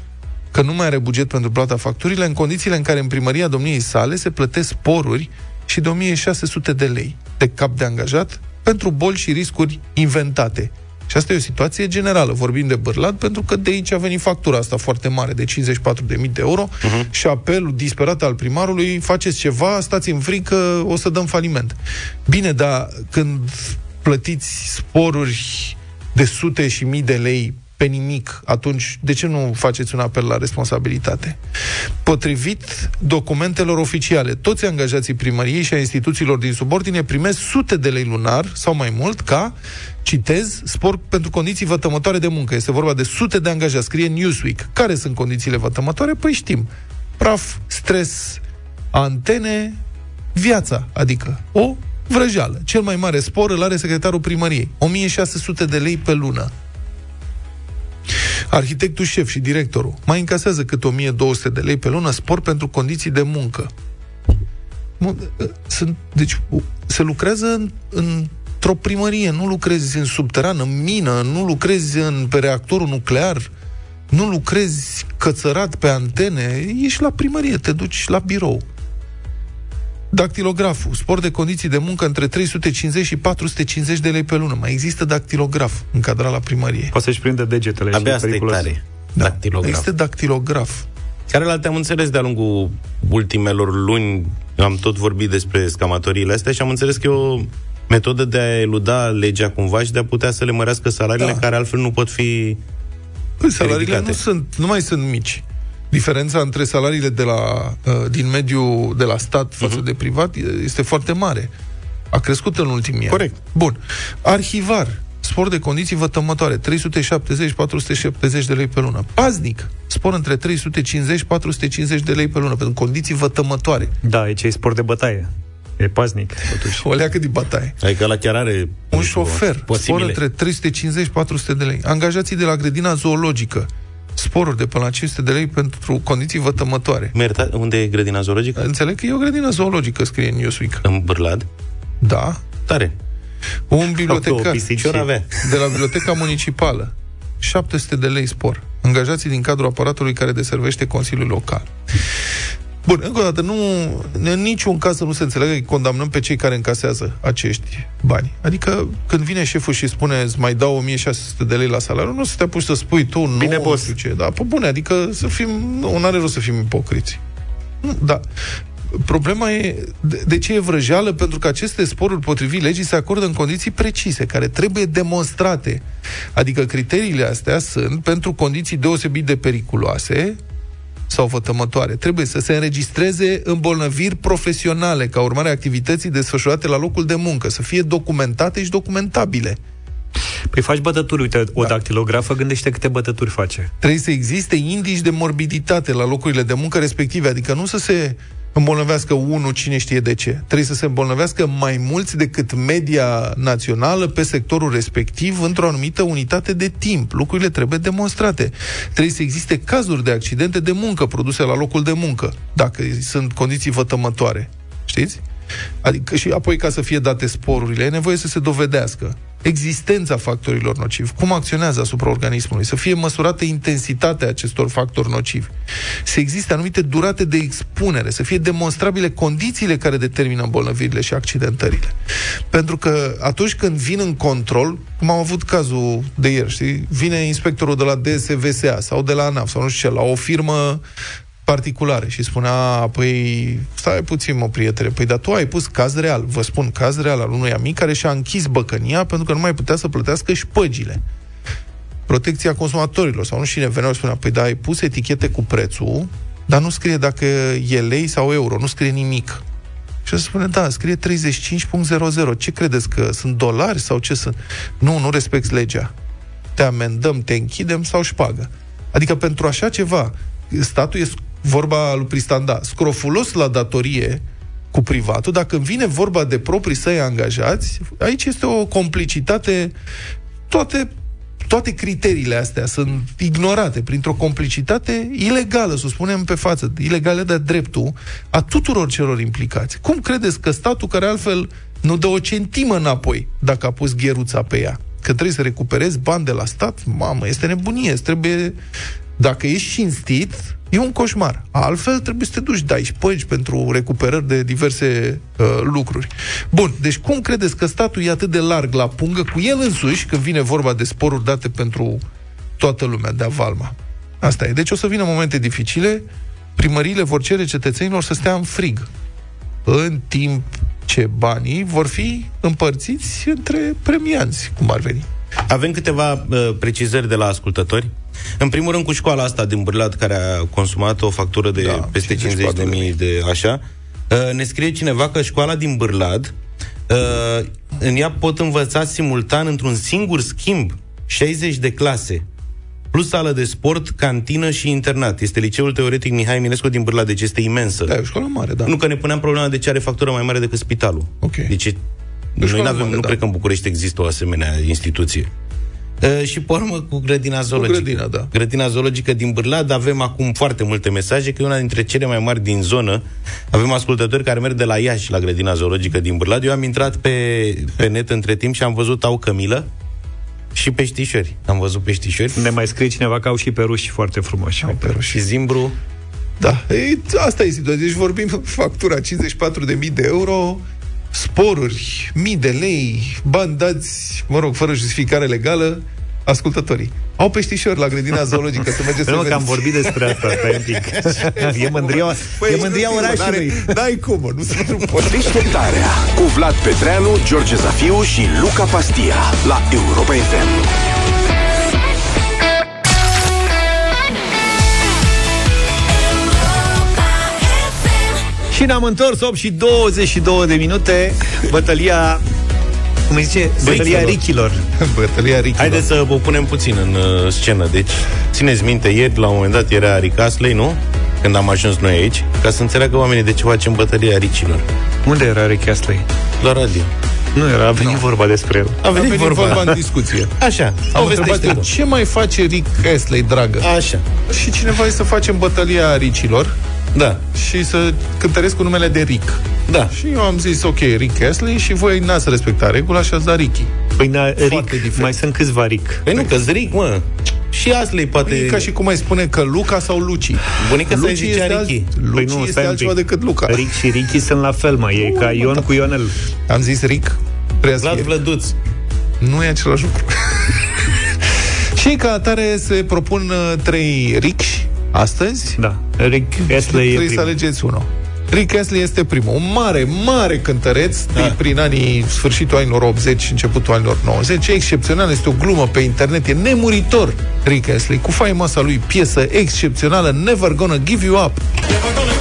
că nu mai are buget pentru plata facturile, în condițiile în care în primăria domniei sale se plătesc sporuri și de 1600 de lei de cap de angajat pentru boli și riscuri inventate. Și asta e o situație generală. Vorbim de Bârlad pentru că de aici a venit factura asta foarte mare de 54.000 de euro uh-huh. și apelul disperat al primarului faceți ceva, stați în frică, o să dăm faliment. Bine, dar când plătiți sporuri de sute și mii de lei pe nimic, atunci de ce nu faceți un apel la responsabilitate? Potrivit documentelor oficiale, toți angajații primăriei și a instituțiilor din subordine primesc sute de lei lunar sau mai mult ca, citez, spor pentru condiții vătămătoare de muncă. Este vorba de sute de angajați. Scrie Newsweek. Care sunt condițiile vătămătoare? Păi știm. Praf, stres, antene, viața, adică o vrăjeală. Cel mai mare spor îl are secretarul primăriei. 1600 de lei pe lună. Arhitectul șef și directorul mai încasează cât 1200 de lei pe lună spor pentru condiții de muncă. Mă, Sunt, deci se lucrează în, într-o primărie, nu lucrezi în subteran, în mină, nu lucrezi în, pe reactorul nuclear, nu lucrezi cățărat pe antene, ești la primărie, te duci la birou. Dactilograful, spor de condiții de muncă între 350 și 450 de lei pe lună. Mai există dactilograf încadrat la primărie. Poate să-și prinde degetele. Abia și e asta e periculos. tare. Da. Dactilograf. Există dactilograf. Care la am înțeles de-a lungul ultimelor luni, am tot vorbit despre scamatoriile astea și am înțeles că e o metodă de a eluda legea cumva și de a putea să le mărească salariile Da. care altfel nu pot fi Păi, salariile ridicate. nu, sunt, nu mai sunt mici. Diferența între salariile de la, uh, din mediul de la stat față uh-huh. de privat este foarte mare. A crescut în ultimii ani. Corect. Bun. Arhivar, spor de condiții vătămătoare, 370-470 de lei pe lună. Paznic, spor între 350-450 de lei pe lună, pentru condiții vătămătoare. Da, aici e sport de bătaie. E paznic, totuși. O leacă din bataie. Adică la chiar are Un șofer, spor posibile. între 350-400 de lei. Angajații de la grădina zoologică, sporuri de până la 500 de lei pentru condiții vătămătoare. Merta, unde e grădina zoologică? Înțeleg că e o grădină zoologică, scrie în Newsweek. În Bârlad? Da. Tare. Un bibliotecar pisici. Ce ori avea? de la biblioteca municipală, 700 de lei spor. Angajații din cadrul aparatului care deservește Consiliul Local. Bun, încă o dată, nu, în niciun caz să nu se înțeleagă că condamnăm pe cei care încasează acești bani. Adică, când vine șeful și spune îți mai dau 1600 de lei la salariu, nu o să te apuci să spui tu, nu, Bine, nu boss. știu ce. Da, pe bune, adică să fim, nu, are rost să fim ipocriți. Nu, Da. Problema e de, de ce e vrăjeală? Pentru că aceste sporuri potrivit legii se acordă în condiții precise, care trebuie demonstrate. Adică criteriile astea sunt pentru condiții deosebit de periculoase sau vătămătoare. Trebuie să se înregistreze îmbolnăviri profesionale ca urmare a activității desfășurate la locul de muncă, să fie documentate și documentabile. Păi faci bătături, uite, o dactilografă, gândește câte bătături face. trebuie să existe indici de morbiditate la locurile de muncă respective, adică nu să se îmbolnăvească unul cine știe de ce. Trebuie să se îmbolnăvească mai mulți decât media națională pe sectorul respectiv într-o anumită unitate de timp. Lucrurile trebuie demonstrate. Trebuie să existe cazuri de accidente de muncă produse la locul de muncă, dacă sunt condiții vătămătoare. Știți? Adică și apoi ca să fie date sporurile, e nevoie să se dovedească existența factorilor nocivi, cum acționează asupra organismului, să fie măsurată intensitatea acestor factori nocivi, să existe anumite durate de expunere, să fie demonstrabile condițiile care determină îmbolnăvirile și accidentările. Pentru că atunci când vin în control, cum am avut cazul de ieri, știi, vine inspectorul de la DSVSA sau de la ANAF sau nu știu ce, la o firmă particulare și spunea, păi, stai puțin, mă, prietene, păi, dar tu ai pus caz real, vă spun, caz real al unui amic care și-a închis băcănia pentru că nu mai putea să plătească șpăgile. Protecția consumatorilor, sau nu și ne veneau și spunea, păi, da, ai pus etichete cu prețul, dar nu scrie dacă e lei sau euro, nu scrie nimic. Și se spune, da, scrie 35.00. Ce credeți că sunt dolari sau ce sunt? Nu, nu respecti legea. Te amendăm, te închidem sau șpagă. Adică pentru așa ceva, statul e vorba lui Pristanda, scrofulos la datorie cu privatul, dacă vine vorba de proprii săi angajați, aici este o complicitate, toate toate criteriile astea sunt ignorate printr-o complicitate ilegală, să o spunem pe față, ilegală de dreptul a tuturor celor implicați. Cum credeți că statul, care altfel nu dă o centimă înapoi dacă a pus gheruța pe ea, că trebuie să recuperezi bani de la stat, mamă, este nebunie, îți trebuie dacă ești cinstit, e un coșmar. Altfel trebuie să te duci, dai șpăgi pentru recuperări de diverse uh, lucruri. Bun, deci cum credeți că statul e atât de larg la pungă cu el însuși când vine vorba de sporuri date pentru toată lumea, de avalma? Asta e. Deci o să vină momente dificile, primăriile vor cere cetățenilor să stea în frig, în timp ce banii vor fi împărțiți între premianți, cum ar veni. Avem câteva uh, precizări de la ascultători. În primul rând cu școala asta din Bârlad, care a consumat o factură de Da, peste 50.000 54.000 de așa, uh, ne scrie cineva că școala din Bârlad, uh, în ea pot învăța simultan într-un singur schimb 60 de clase, plus sală de sport, cantină și internat. Este liceul teoretic Mihai Minescu din Bârlad, deci este imensă. Da, e o școală mare, da. Nu că ne puneam problema de ce are factură mai mare decât spitalul. Ok. Deci e- noi școală nu avem, mare, nu da. cred că în București există o asemenea instituție. Uh, și pe urmă cu grădina zoologică. grădina, da. Grădina zoologică din Bârlad avem acum foarte multe mesaje, că e una dintre cele mai mari din zonă. Avem ascultători care merg de la Iași la grădina zoologică din Bârlad. Eu am intrat pe, pe net între timp și am văzut au cămilă și peștișori. Am văzut peștișori Ne mai scrie cineva că au și peruși foarte frumoși. Au pe roșii. și zimbru. Da, e, asta e situația. Deci vorbim factura 54.000 de euro, sporuri, mii de lei, bani dați, mă rog, fără justificare legală, ascultătorii. Au peștișori la grădina zoologică, să mergeți să Nu, că am vedeți. vorbit despre asta, stai un pic. e mândria, Păi, e mândria nu, orașului. n-are- N-ai cum, mă, nu se nu poate. Deșteptarea cu Vlad Petreanu, George Zafiu și Luca Pastia la Europa FM. Și ne-am întors 8 și 22 de minute Bătălia Cum îi zice? Bătălia Richilor. Richilor Bătălia Ricky. Haideți să o punem puțin în uh, scenă. Deci, țineți minte, ieri, la un moment dat, era Rick Astley, nu? când am ajuns noi aici, ca să înțeleagă oamenii de ce facem bătălia ricilor. Unde era Rick Astley? La radio. Nu era, a venit no. vorba despre el. A venit, A venit vorba. vorba în discuție. Așa, Am povestește întrebat eu, tu. ce mai face Rick Astley, dragă? Așa, Și cineva e să facem bătălia ricilor da, și să cântăresc cu numele de Rick. da. Și eu am zis, ok, Rick Astley și voi n-ați respectat regula și ați dat Ricky. Păi, na, Rick, diferit. mai sunt câțiva Rick. Păi nu, că Rick, mă. Și Asley poate... E ca și cum ai spune că Luca sau Luci. Bunica sa Luci zicea este, alt, Ricky. Luci Păi nu, este stai un altceva pic. decât Luca. Rick și Ricky sunt la fel, mai E ca Ion cu Ionel. Am zis Rick, prea Vlad scrie. Vlăduț. Nu e același lucru. și ca atare se propun uh, trei Ricks astăzi. Da. Rick Astley e Trebuie să primul. alegeți unul. Rick Astley este primul. Un mare, mare cântăreț da. din prin anii sfârșitul anilor 80, începutul anilor 90. E excepțional, este o glumă pe internet, e nemuritor Rick Astley, cu faimoasa lui piesă excepțională Never Gonna Give You Up. Mie mi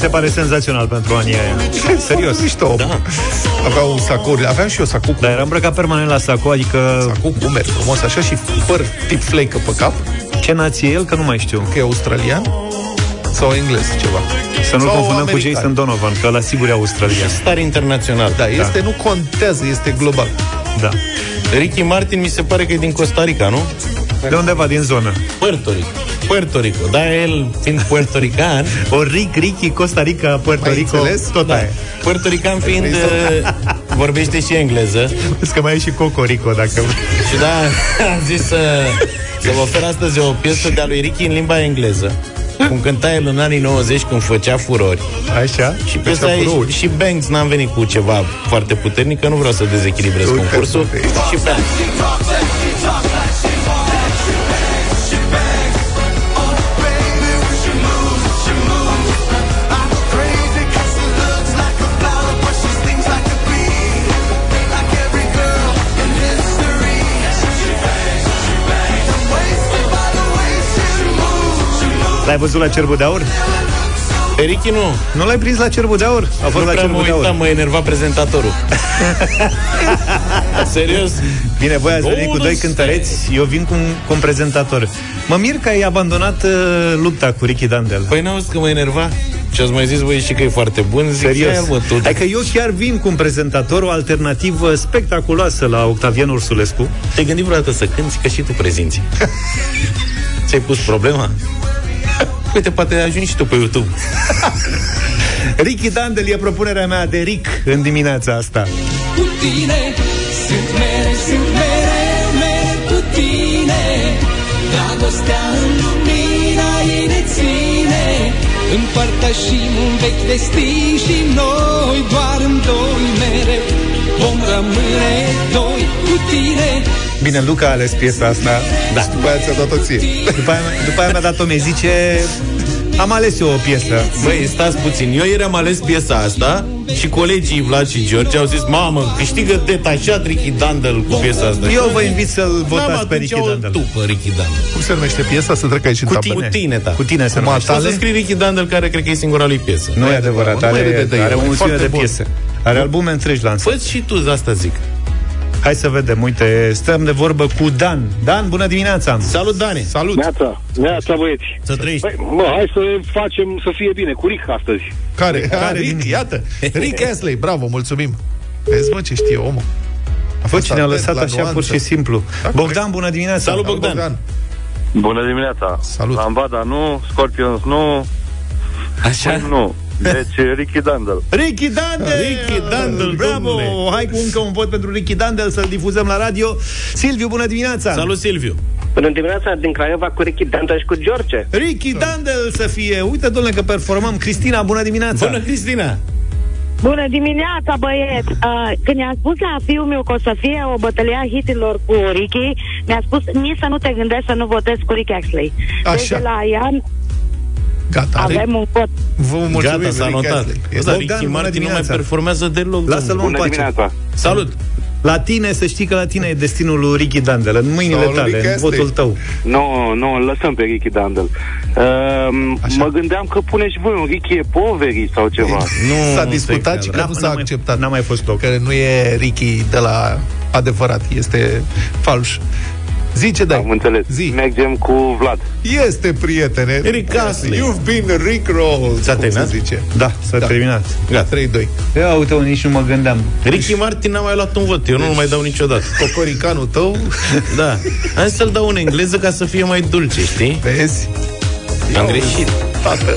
se pare senzațional pentru anii aia. Serios. Mișto. Da. Aveau sacouri, aveam și eu sacou cu, Dar era îmbrăcat permanent la saco, adică sacou cu umeri frumos, așa, și păr tip flecă pe cap, ce nație e el, că nu mai știu. că e australian sau englez ceva. Să nu-l Sau confundăm cu american. Jason Donovan, că la sigur e australian. Star internațional. Da, este, nu contează, este global. Da. Ricky Martin mi se pare că e din Costa Rica, nu? De undeva din zonă. Puerto Rico. Puerto Rico. Da, el fiind puertorican, O Rick, Ricky, Costa Rica, Puerto Ai Rico, înțeles? tot da, aia. puertorican fiind uh, vorbește și engleză. Vezi că mai e și Cocorico, dacă... Și da, am zis să, să vă ofer astăzi o piesă de-a lui Ricky în limba engleză. Cum cânta el în anii 90 când făcea furori. Așa? Și piesa e, furouri. și Banks n-am venit cu ceva foarte puternic, că nu vreau să dezechilibrez Uite, concursul. uite. Și Banks. L-ai văzut la Cerbul de Aur? Pe Ricky nu. Nu l-ai prins la Cerbul de Aur? A fost Nu la prea mă Cerbul de Aur. uitam, mă enerva prezentatorul. Serios? Bine, voi ați venit cu Golden doi cântăreți, eu vin cu un, cu un prezentator. Mă mir că ai abandonat uh, lupta cu Ricky Dandel. Păi n-auzi că mă enerva? Și ați mai zis voi și că e foarte bun? Zic, Serios. "Ia, mă, tu, Adică eu chiar vin cu un prezentator, o alternativă spectaculoasă la Octavian Ursulescu. te-ai gândit vreodată să cânti că și tu prezinți? Ți-ai pus problema? Uite, poate ajungi și tu pe YouTube. Ricky Dandel e propunerea mea de Rick în dimineața asta. cu tine Sunt mere, sunt mereu, mereu cu tine Dragostea în lumina ei ne ține Împărtășim un vechi destin și noi Doar în doi mereu Vom rămâne doi cu tine Bine, Luca a ales piesa asta. Da. După aia ți-a dat-o ție. După aia, după aia mi-a dat-o mie, zice... Am ales eu o piesă. Băi, stați puțin. Eu ieri am ales piesa asta și colegii Vlad și George au zis, mamă, câștigă detașat Ricky Dandel cu piesa asta. Eu vă invit să-l votați N-am pe atunci Ricky o Dandel. tu pe Ricky Dandel. Cum se numește piesa? Să trec aici în Cu tabelă. tine. Cu tine, da. Cu tine se Cu numește. O să Tale? scrii Ricky Dandel, care cred că e singura lui piesă. Nu e adevărat, Nu mai are, râde de el, are e o mulțime foarte de bun. piese. Are albume întregi lansate. Fă și tu asta zic. Hai să vedem, uite, stăm de vorbă cu Dan. Dan, bună dimineața! Salut, Dani! Salut! Neața, neața băieți. Să trăiești. Păi, mă, hai să facem să fie bine cu Rick astăzi. Care? Care Care Rick, din- iată. Rick Astley, bravo, mulțumim. Vezi, mă, ce știe omul. A Bă, fost cine a atent lăsat la așa nuanță. pur și simplu. Da, Bogdan, bună dimineața! Salut, Salut, Bogdan. Bună dimineața. Salut. Lambada nu, Scorpions nu, Așa? nu. Deci Ricky Dandel. Ricky Dandel! Ricky Dandel, Bravo! domnule! Hai cu încă un vot pentru Ricky Dandel să-l difuzăm la radio. Silviu, bună dimineața! Salut, Silviu! Bună dimineața din Craiova cu Ricky Danta și cu George. Ricky Dandel să fie. Uite, domnule, că performăm. Cristina, bună dimineața! Bună, Cristina! Bună dimineața, băieți! Uh, când i-am spus la fiul meu că o să fie o bătălie a hitilor cu Ricky, mi-a spus nici să nu te gândești să nu votezi cu Ricky Astley. Așa. Deci de la Ian Gata, are... avem un vot. Vă mulțumim, Gata, s-a Rick notat. Astley. Bă, Este dar Bogdan, Ricky bună Martin nu mai dimineața. performează deloc. Lasă-l domnule. în pace. dimineața. Salut! La tine, să știi că la tine e destinul lui Ricky Dandel, în mâinile Sau lui tale, Ricky în Astley. votul tău. Nu, nu, îl lăsăm pe Ricky Dandel. Uh, mă gândeam că pune și voi un Ricky e poveri sau ceva. Nu, s-a discutat și că N-a- nu n-a s-a mai- acceptat. N-a mai fost loc. Că nu e Ricky de la adevărat, este falș. Zice, da. Am înțeles. Zi. Mergem cu Vlad. Este, prietene. Rick Astley. You've been Rick Roll. S-a cum se terminat? zice. Da, s-a Da. terminat. Gata. 3-2. Ia uite, nici nu mă gândeam. Ricky Martin n-a mai luat un vot, eu nu-l mai dau niciodată. Cocoricanul tău, Da. Am zis să-l dau în engleză ca să fie mai dulce, știi? vezi? Am greșit. Tată.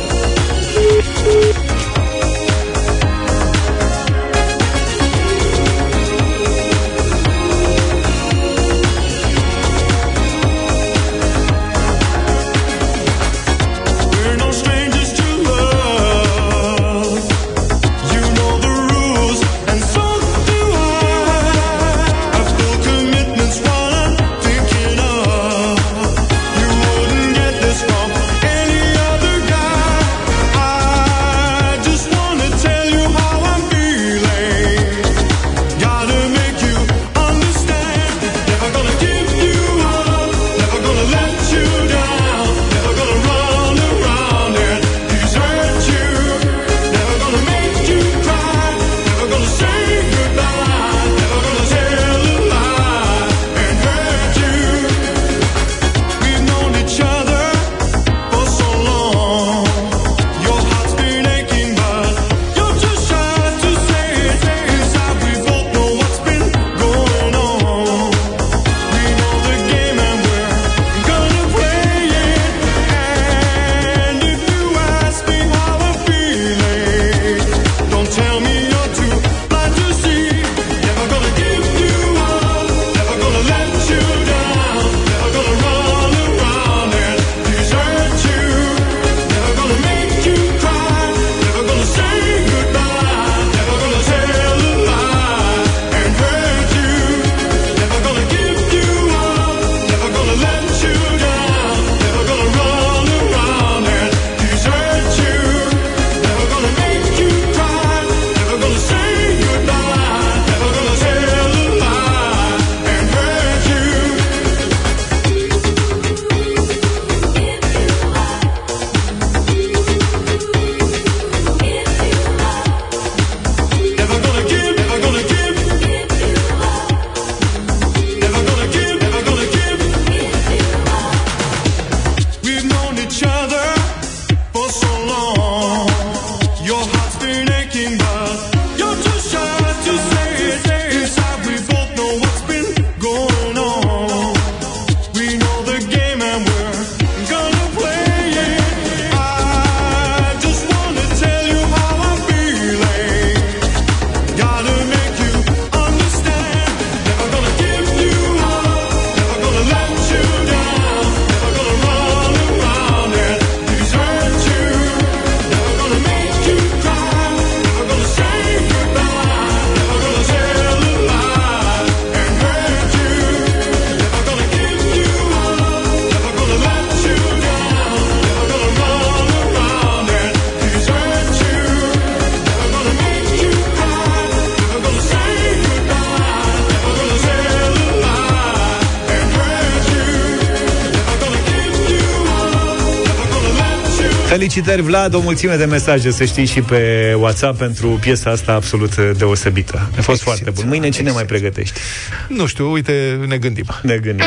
Felicitări, Vlad, o mulțime de mesaje, să știi, și pe WhatsApp pentru piesa asta absolut deosebită. A fost foarte bun. Mâine cine mai pregătești? Nu știu, uite, ne gândim. Ne gândim.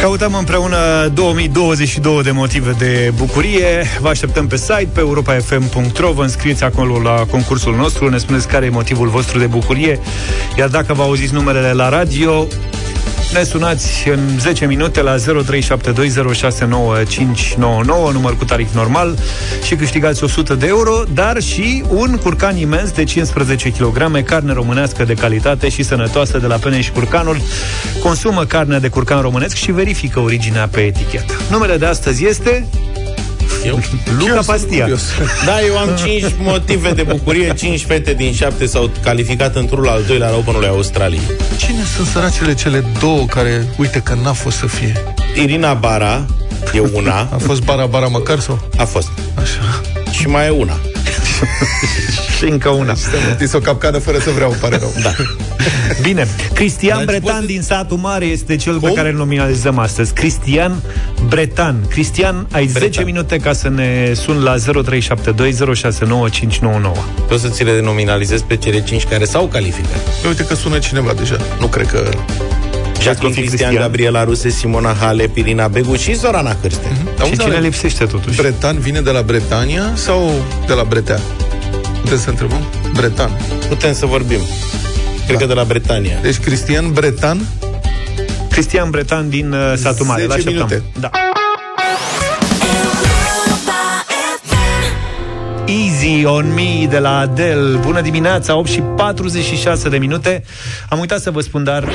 Căutăm împreună 2022 de motive de bucurie. Vă așteptăm pe site, pe europafm.ro. Vă înscrieți acolo la concursul nostru. Ne spuneți care e motivul vostru de bucurie. Iar dacă vă auziți numerele la radio, ne sunați în 10 minute la 0372069599, număr cu tarif normal și câștigați 100 de euro, dar și un curcan imens de 15 kg, carne românească de calitate și sănătoasă de la Peneș și Curcanul. Consumă carne de curcan românesc și verifică originea pe etichetă. Numele de astăzi este... Eu? Luca Pastia. Da, eu am 5 motive de bucurie 5 fete din 7 s-au calificat într-unul al doilea la Openul Australiei Cine sunt săracele cele două care, uite că n-a fost să fie? Irina Bara E una. A fost bara-bara măcar sau? A fost. Așa. Și mai e una. Și încă una. Este o capcană fără să vreau, îmi pare rău. Da. Bine, Cristian Dar Bretan poți- din satul mare este cel pe Cum? care îl nominalizăm astăzi. Cristian Bretan. Cristian, ai 10 minute ca să ne suni la 0372069599. Poți să ți le denominalizezi pe cele 5 care s-au calificat. Uite că sună cineva deja. Nu cred că... Jacqueline fi Cristian, Cristian. Gabriela Ruse, Simona Hale, Pirina Begu și Zorana Cârste. Și Auzi, cine Alex, lipsește totuși? Bretan vine de la Bretania sau de la Bretea? Putem să întrebăm? Bretan. Putem să vorbim. Cred că de la Bretania. Deci Cristian Bretan Cristian Bretan din uh, satul mare. 10 L-așteptăm. minute. Da. Easy on me de la Adele. Bună dimineața, 8 și 46 de minute. Am uitat să vă spun, dar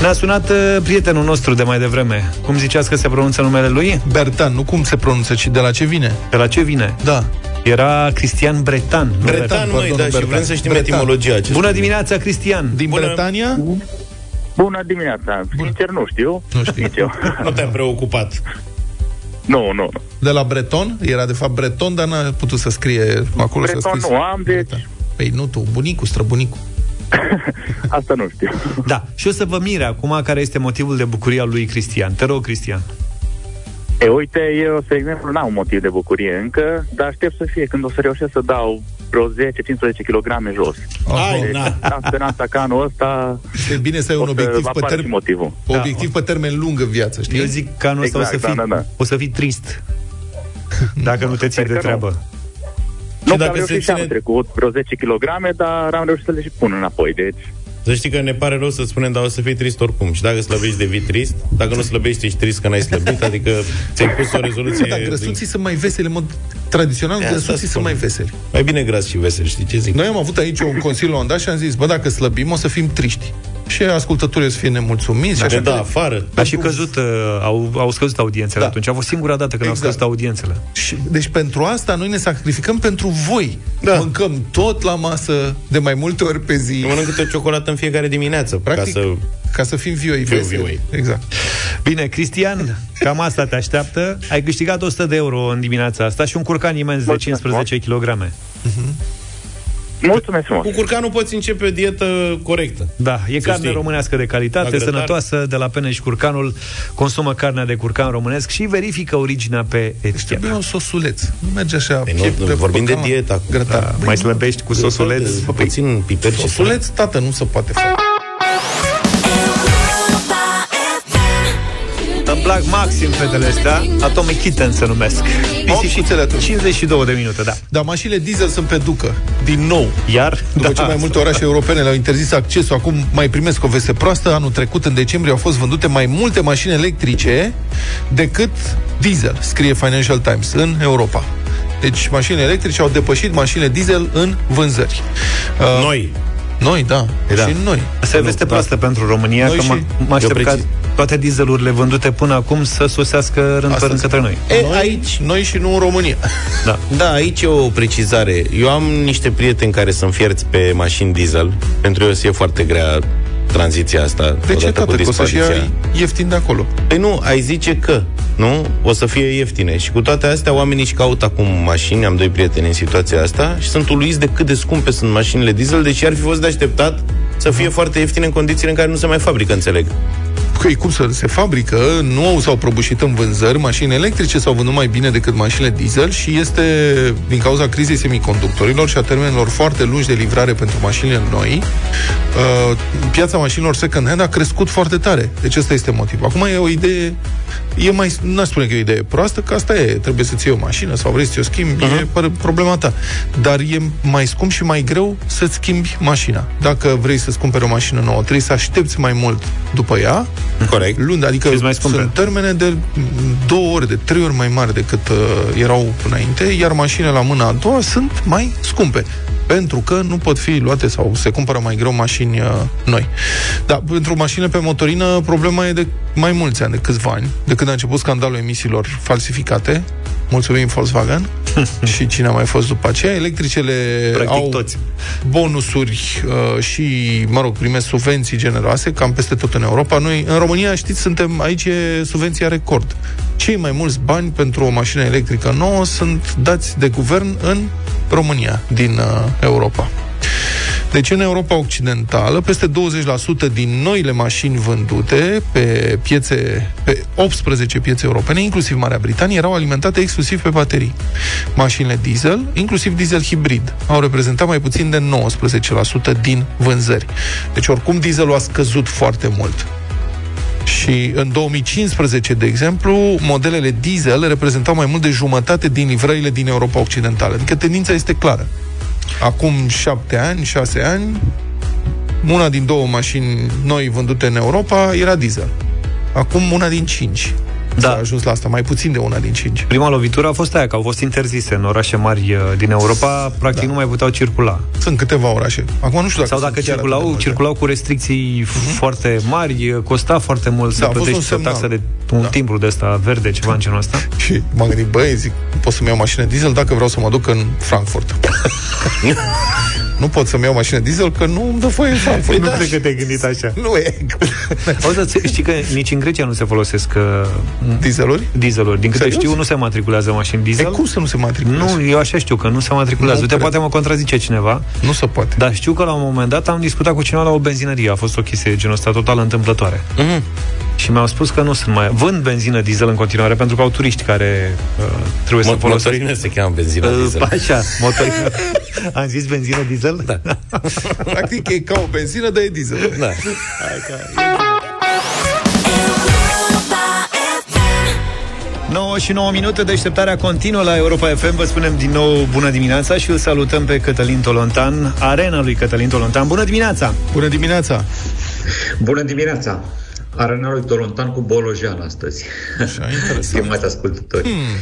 Ne-a sunat uh, prietenul nostru de mai devreme. Cum ziceați că se pronunță numele lui? Bertan, nu cum se pronunță, ci de la ce vine? De la ce vine? Da. Era Cristian Bretan. nu Bretan, măi, pardon, da, și Bertan. vrem să știm Bretan. etimologia acestui. Bună dimineața, Cristian! Din Bună. Bretania? Bună dimineața. Sincer, nu știu. Nu știu. Nici eu. Nu te-am preocupat. nu, nu, nu. De la Breton? Era de fapt Breton, dar n-a putut să scrie acolo. să Breton scrie. nu am, deci Păi nu tu, bunicul, străbunicul. asta nu știu. Da, și o să vă mire acum care este motivul de bucurie al lui Cristian. Te rog, Cristian. E, uite, eu, spre exemplu, n-am un motiv de bucurie încă, dar aștept să fie când o să reușesc să dau vreo 10-15 kg jos. Hai, Deci, na. am speranța că anul ăsta E bine să ai o un să obiectiv pe, apară și termen, motivul. obiectiv pe termen lung în viață, știi? Eu zic că anul ăsta Exact, o, să fii, da, da, da. o să fii trist. Dacă nu te ții Sper de că nu. Treabă. Nu dacă că am reușit se și anul ține- trecut vreo 10 kg, dar am reușit să le și pun înapoi, deci... Să știi că ne pare rău să spunem, dar o să fii trist oricum. Și dacă slăbești, devii trist. Dacă nu slăbești, ești trist că n-ai slăbit. Adică ți-ai pus o rezoluție... Da, grăsuții sunt mai veseli, în mod tradițional, Asta grăsuții spun. sunt mai veseli. Mai bine gras și vesel, știi ce zic? Noi am avut aici un consiliu la un dat și am zis, bă, dacă slăbim, o să fim triști. Și ascultătorii o să fie nemulțumiți. și Dacă așa. da, afară. A și căzut, uh, au, au scăzut audiențele Da. atunci. A fost singura dată când Exact. au scăzut audiențele. Și, deci pentru asta noi ne sacrificăm pentru voi. Da. Mâncăm tot la masă de mai multe ori pe zi. Eu mănânc câte o ciocolată în fiecare dimineață. Practic, Ca să... ca să fim vioi. Fiu veseli. vioi. Exact. Bine, Cristian, cam asta te așteaptă. Ai câștigat 100 de euro în dimineața asta și un curcan imens de Mulțumesc 15 kg. Mulțumesc frumos! Cu curcanul poți începe o dietă corectă. Da, e Să carne știi. românească de calitate, La grătar. sănătoasă, de la Pene și Curcanul. Consumă carnea de curcan românesc și verifică originea pe Deci etichetă. trebuie un sosuleț. Nu merge așa. Păi nu, piept vorbim de curcan la dietă acum. Grătar. Da, Băi, mai nu. slăbești cu sosuleț. Păi, Puțin piper și Sosuleț, tată, nu se poate face. Îmi plac maxim fetele astea. Atomic Kitten se numesc. Pisicuțele atunci. 52 de minute, da. Dar mașinile diesel sunt pe ducă. Din nou. Iar? După da, ce mai multe orașe europene le-au interzis accesul, acum mai primesc o veste proastă. Anul trecut, în decembrie, au fost vândute mai multe mașini electrice decât diesel, scrie Financial Times, în Europa. Deci mașinile electrice au depășit mașinile diesel în vânzări. Uh, Noi. Noi, da. Da. Și noi. Asta e o veste proastă pentru România, Noi că și- mă, mă aștept eu ca precis. toate dieselurile vândute până acum să sosească rând Asta pe rând zic. către noi. E, noi, aici, Noi și nu în România. Da. Da, aici e o precizare. Eu am niște prieteni care sunt fierți pe mașini diesel. Pentru ei o să fie foarte grea tranziția asta. De ce, odată cu tată? Că o să-și ia dispariția. ieftin de acolo. Păi nu, ai zice că, nu? O să fie ieftine. Și cu toate astea, oamenii își caută acum mașini, am doi prieteni în situația asta, și sunt uluiți de cât de scumpe sunt mașinile diesel, deși ar fi fost de așteptat să fie foarte ieftine în condițiile în care nu se mai fabrică, înțeleg. Păi cum să se fabrică, nu s-au prăbușit în vânzări, mașini electrice s-au vândut mai bine decât mașinile diesel și este din cauza crizei semiconductorilor și a termenelor foarte lungi de livrare pentru mașinile noi, uh, piața mașinilor second-hand a crescut foarte tare. Deci ăsta este motivul. Acum e o idee, e mai, nu aș spune că e o idee proastă, că asta e, trebuie să-ți iei o mașină sau vrei să ți-o schimbi, uh-huh. e păr- problema ta. Dar e mai scump și mai greu să-ți schimbi mașina. Dacă vrei să-ți cumperi o mașină nouă, trebuie să aștepți mai mult după ea, Corect. luni, adică Și-s mai scumpe. sunt termene de două ori, de trei ori mai mari decât uh, erau înainte, iar mașinile la mâna a doua sunt mai scumpe pentru că nu pot fi luate sau se cumpără mai greu mașini uh, noi. Dar pentru mașinile pe motorină problema e de mai mulți ani, de câțiva ani, de când a început scandalul emisiilor falsificate, Mulțumim Volkswagen și cine a mai fost după aceea. Electricele Practic au toți. bonusuri uh, și, mă rog, primesc subvenții generoase, cam peste tot în Europa. Noi, în România, știți, suntem aici e subvenția record. Cei mai mulți bani pentru o mașină electrică nouă sunt dați de guvern în România, din uh, Europa. Deci în Europa Occidentală, peste 20% din noile mașini vândute pe piețe, pe 18 piețe europene, inclusiv Marea Britanie, erau alimentate exclusiv pe baterii. Mașinile diesel, inclusiv diesel hibrid, au reprezentat mai puțin de 19% din vânzări. Deci oricum dieselul a scăzut foarte mult. Și în 2015, de exemplu, modelele diesel reprezentau mai mult de jumătate din livrările din Europa Occidentală. Adică tendința este clară. Acum șapte ani, șase ani, una din două mașini noi vândute în Europa era diesel. Acum una din cinci. Da. S-a ajuns la asta, mai puțin de una din cinci. Prima lovitură a fost aia, că au fost interzise în orașe mari uh, din Europa, practic da. nu mai puteau circula. Sunt câteva orașe. Acum nu știu dacă Sau dacă sunt chiar circulau, atât de multe. circulau cu restricții uh-huh. foarte mari, uh, costa foarte mult să Da, a fost plătești un o taxă semnal. de un timbru de ăsta verde, ceva în genul ăsta. Și m-am gândit, băi, zic, pot să-mi iau mașină diesel dacă vreau să mă duc în Frankfurt. nu pot să-mi iau mașină diesel că nu îmi dă voie în Frankfurt. nu cred că te-ai gândit așa. Nu e. Auzi, dar ți- știi că nici în Grecia nu se folosesc uh, Dieseluri? Dieseluri. Din câte Serios? știu, nu se matriculează mașini diesel. E, cum să nu se matriculează? Nu, eu așa știu că nu se matriculează. Nu Uite, cred. poate mă contrazice cineva. Nu se poate. Dar știu că la un moment dat am discutat cu cineva la o benzinărie. A fost o chestie de genul ăsta total întâmplătoare. Mhm. Și mi-au spus că nu sunt mai... Vând benzină diesel în continuare pentru că au turiști care uh, trebuie să Mo- folosească... motorină se cheamă benzină Uh, diesel. Așa, motorină. Am zis benzină diesel? Da. Practic e ca o benzină, dar e diesel. Da. 9 și 9 minute, deșteptarea continuă la Europa FM. Vă spunem din nou bună dimineața și îl salutăm pe Cătălin Tolontan, arena lui Cătălin Tolontan. Bună dimineața! Bună dimineața! Bună dimineața! Arena lui Tolontan cu Bolojan astăzi. Așa, interesant. Stimați ascultători. Hmm.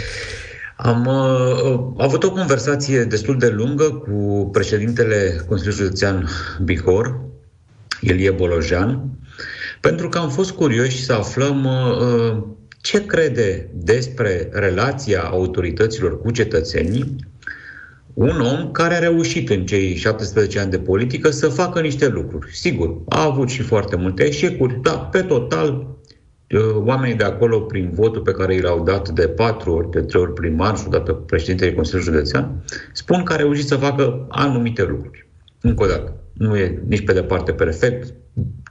Am uh, avut o conversație destul de lungă cu președintele Consiliului Județean Bihor, Ilie Bolojan, pentru că am fost curioși să aflăm uh, ce crede despre relația autorităților cu cetățenii un om care a reușit în cei 17 ani de politică să facă niște lucruri. Sigur, a avut și foarte multe eșecuri, dar pe total uh, oamenii de acolo, prin votul pe care i l-au dat de patru ori, de trei ori primar și odată președintele Consiliului Județean, spun că a reușit să facă anumite lucruri. Încă o dată, nu e nici pe departe perfect,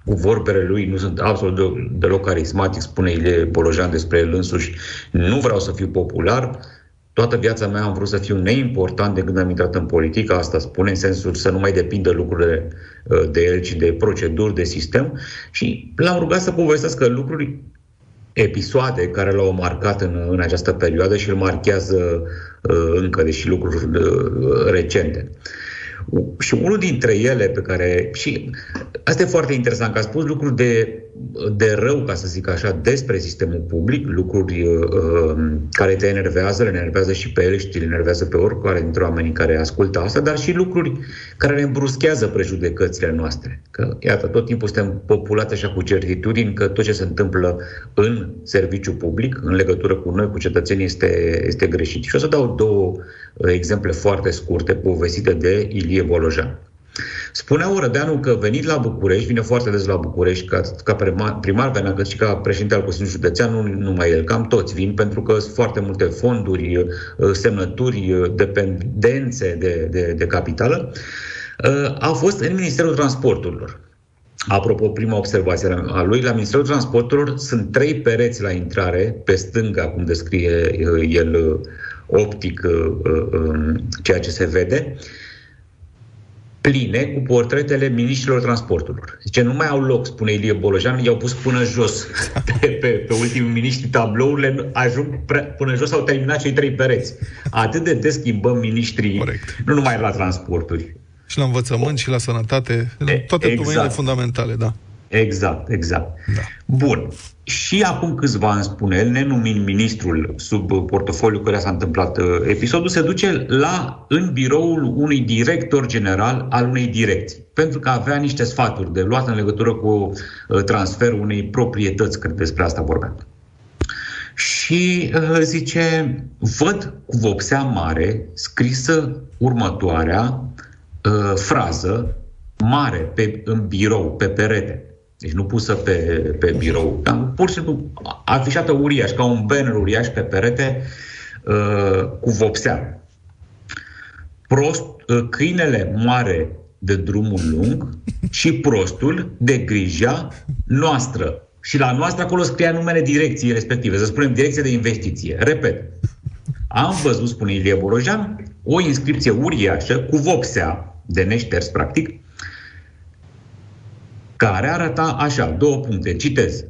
cu vorbele lui nu sunt absolut de- deloc carismatic, spune Ilie Bolojan despre el însuși. Nu vreau să fiu popular, Toată viața mea am vrut să fiu neimportant de când am intrat în politică, asta spune, în sensul să nu mai depindă lucrurile uh, de el, ci de proceduri, de sistem. Și l-am rugat să povestească lucruri, episoade care l-au marcat în, în această perioadă și îl marchează uh, încă, deși lucruri uh, recente. Și unul dintre ele pe care... Și asta e foarte interesant, că a spus lucruri de, de rău, ca să zic așa, despre sistemul public, lucruri uh, care te enervează, le enervează și pe ele și te enervează pe oricare dintre oamenii care ascultă asta, dar și lucruri care ne îmbruschează prejudecățile noastre. Că, iată, tot timpul suntem populați așa cu certitudini că tot ce se întâmplă în serviciu public, în legătură cu noi, cu cetățenii, este, este greșit. Și o să dau două uh, exemple foarte scurte, povestite de Ilie Bolojan. Spunea Orădeanu că venit la București, vine foarte des la București, ca, ca primar, primar venea, cât și ca președinte al Consiliului Județean, nu numai el, cam toți vin, pentru că sunt foarte multe fonduri, uh, semnături, uh, dependențe de, de, de capitală. Uh, A fost în Ministerul Transporturilor. Apropo, prima observație a lui, la Ministerul Transporturilor sunt trei pereți la intrare, pe stânga, cum descrie uh, el uh, optic uh, uh, um, ceea ce se vede, pline cu portretele miniștrilor transporturilor. Zice, nu mai au loc, spune Ilie Bolojan, i-au pus până jos. Pe, pe, pe ultimii miniștri tablourile ajung pre, până jos, au terminat cei trei pereți. Atât de des schimbăm miniștrii, Corect. nu numai la transporturi. Și la învățământ și la sănătate, toate exact. domeniile fundamentale, da. Exact, exact. Da. Bun. Și acum câțiva ani, spune el, nenumind ministrul sub portofoliu care s-a întâmplat uh, episodul, se duce la, în biroul unui director general al unei direcții. Pentru că avea niște sfaturi de luat în legătură cu uh, transferul unei proprietăți, cred despre asta vorbeam. și uh, zice, văd cu vopsea mare scrisă următoarea uh, frază mare pe, în birou, pe perete. Deci nu pusă pe, pe birou, dar pur și simplu afișată uriaș, ca un banner uriaș pe perete uh, cu vopsea. Prost, uh, câinele moare de drumul lung și prostul de grija noastră. Și la noastră acolo scria numele direcției respective, să spunem direcție de investiție. Repet, am văzut, spune Ilie Borojan, o inscripție uriașă cu vopsea de neșters, practic, care arăta așa, două puncte, citez.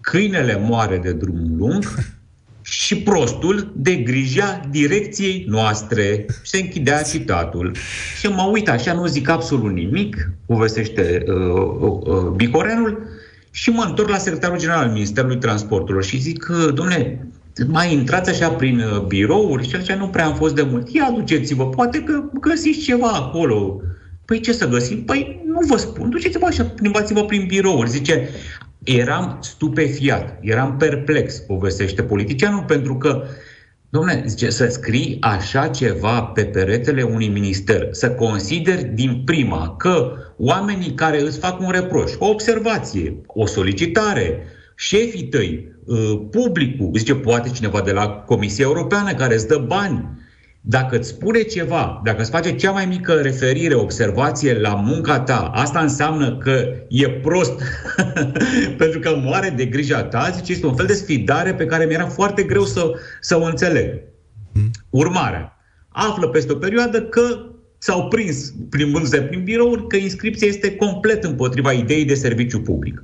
Câinele moare de drum lung și prostul de grija direcției noastre. Și se închidea citatul. Și mă uit așa, nu zic absolut nimic, povestește uh, uh, uh, Bicorenul, și mă întorc la secretarul general al Ministerului Transporturilor și zic, uh, domnule, mai intrați așa prin uh, birouri și așa nu prea am fost de mult. Ia duceți-vă, poate că găsiți ceva acolo. Păi ce să găsim? Păi nu vă spun, duceți-vă așa, plimbați-vă prin birouri. Zice, eram stupefiat, eram perplex, povestește politicianul, pentru că Dom'le, zice, să scrii așa ceva pe peretele unui minister, să consideri din prima că oamenii care îți fac un reproș, o observație, o solicitare, șefii tăi, uh, publicul, zice, poate cineva de la Comisia Europeană care îți dă bani, dacă îți spune ceva, dacă îți face cea mai mică referire, observație la munca ta, asta înseamnă că e prost pentru că moare de grija ta, zice, este un fel de sfidare pe care mi-era foarte greu să, să o înțeleg. Urmarea. Află peste o perioadă că s-au prins, plimbându-se prin birouri, că inscripția este complet împotriva ideii de serviciu public.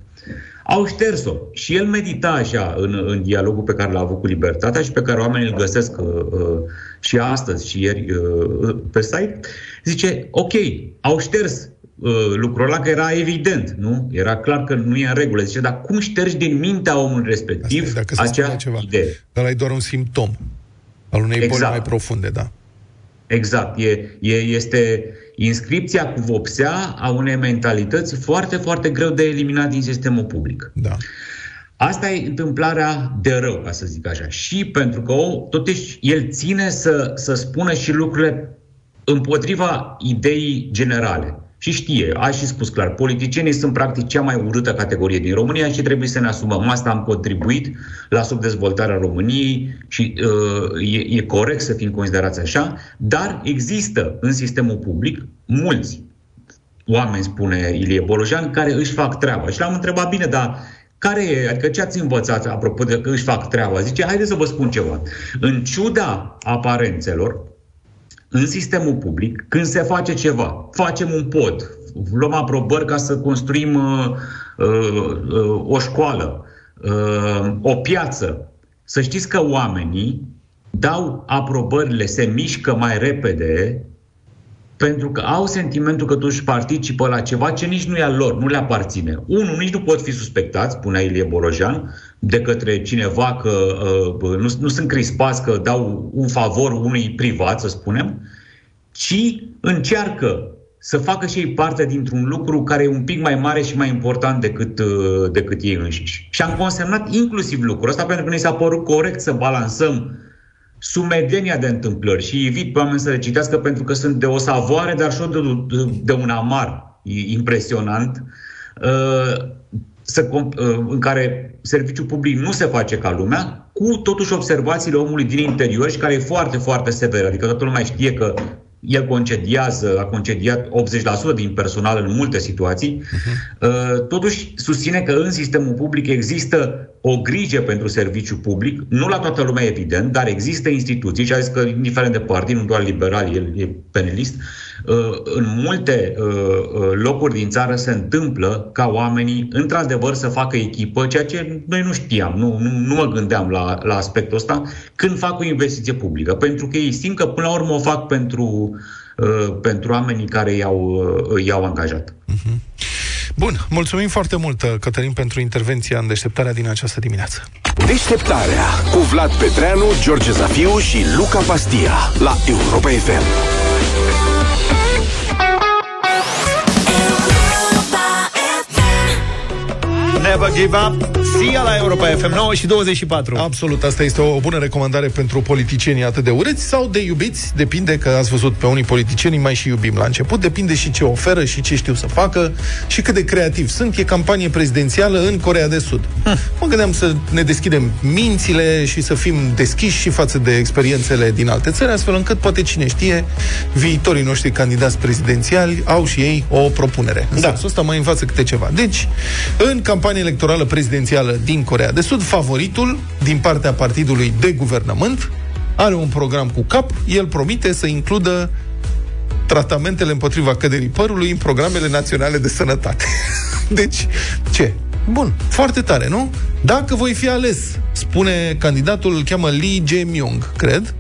Au șters-o. Și el medita așa în, în dialogul pe care l-a avut cu Libertatea și pe care oamenii îl găsesc uh, uh, și astăzi și ieri uh, pe site. Zice, ok, au șters uh, lucrul ăla că era evident, nu? Era clar că nu e în regulă. Zice, dar cum ștergi din mintea omului respectiv Asta e, dacă se acea spune ceva. idee? Ăla e doar un simptom al unei boli Exact. mai profunde, da. Exact. E, e, este inscripția cu vopsea a unei mentalități foarte, foarte greu de eliminat din sistemul public. Da. Asta e întâmplarea de rău, ca să zic așa. Și pentru că o, totuși el ține să, să spună și lucrurile împotriva ideii generale. Și știe, a și spus clar, politicienii sunt practic cea mai urâtă categorie din România și trebuie să ne asumăm. Asta am contribuit la subdezvoltarea României și uh, e, e corect să fim considerați așa, dar există în sistemul public mulți oameni, spune Ilie Bolojan, care își fac treaba. Și l-am întrebat, bine, dar care e, adică ce ați învățat apropo de că își fac treaba? Zice, haideți să vă spun ceva. În ciuda aparențelor, în sistemul public, când se face ceva, facem un pod, luăm aprobări ca să construim uh, uh, uh, o școală, uh, o piață, să știți că oamenii dau aprobările, se mișcă mai repede pentru că au sentimentul că totuși participă la ceva ce nici nu e al lor, nu le aparține. Unu, nici nu pot fi suspectați, spunea Ilie Borojan, de către cineva că uh, nu, nu sunt crispați că dau un favor unui privat, să spunem, ci încearcă să facă și ei parte dintr-un lucru care e un pic mai mare și mai important decât, uh, decât ei înșiși. Și am consemnat inclusiv lucrul ăsta pentru că ne s-a părut corect să balansăm sumedenia de întâmplări și invit pe oameni să le citească pentru că sunt de o savoare, dar și de, de, de un amar e impresionant, uh, să, comp- uh, în care serviciul public nu se face ca lumea, cu totuși observațiile omului din interior și care e foarte, foarte sever. Adică toată lumea știe că el concediază, a concediat 80% din personal în multe situații, uh-huh. totuși susține că în sistemul public există o grijă pentru serviciu public, nu la toată lumea evident, dar există instituții, și a zis că indiferent de partid, nu doar liberal, el e penelist, uh, în multe uh, uh, locuri din țară se întâmplă ca oamenii într-adevăr să facă echipă, ceea ce noi nu știam, nu, nu, nu mă gândeam la, la aspectul ăsta, când fac o investiție publică, pentru că ei simt că până la urmă o fac pentru uh, pentru oamenii care i-au, uh, i-au angajat. Bun, mulțumim foarte mult, Cătălin, pentru intervenția în deșteptarea din această dimineață. Deșteptarea cu Vlad Petreanu, George Zafiu și Luca Pastia la Europa FM. Never give up, Sia la Europa FM 9 și 24. Absolut, asta este o bună recomandare pentru politicienii atât de urâți sau de iubiți. Depinde că ați văzut pe unii politicieni mai și iubim la început. Depinde și ce oferă și ce știu să facă și cât de creativ sunt. E campanie prezidențială în Corea de Sud. Hm. Mă gândeam să ne deschidem mințile și să fim deschiși și față de experiențele din alte țări, astfel încât poate cine știe, viitorii noștri candidați prezidențiali au și ei o propunere. În da. sensul ăsta mai învață câte ceva. Deci, în campania electorală prezidențială din Corea de Sud, favoritul din partea partidului de guvernământ are un program cu cap, el promite să includă tratamentele împotriva căderii părului în programele naționale de sănătate. deci, ce? Bun, foarte tare, nu? Dacă voi fi ales, spune candidatul, îl cheamă Lee Jae-myung, cred,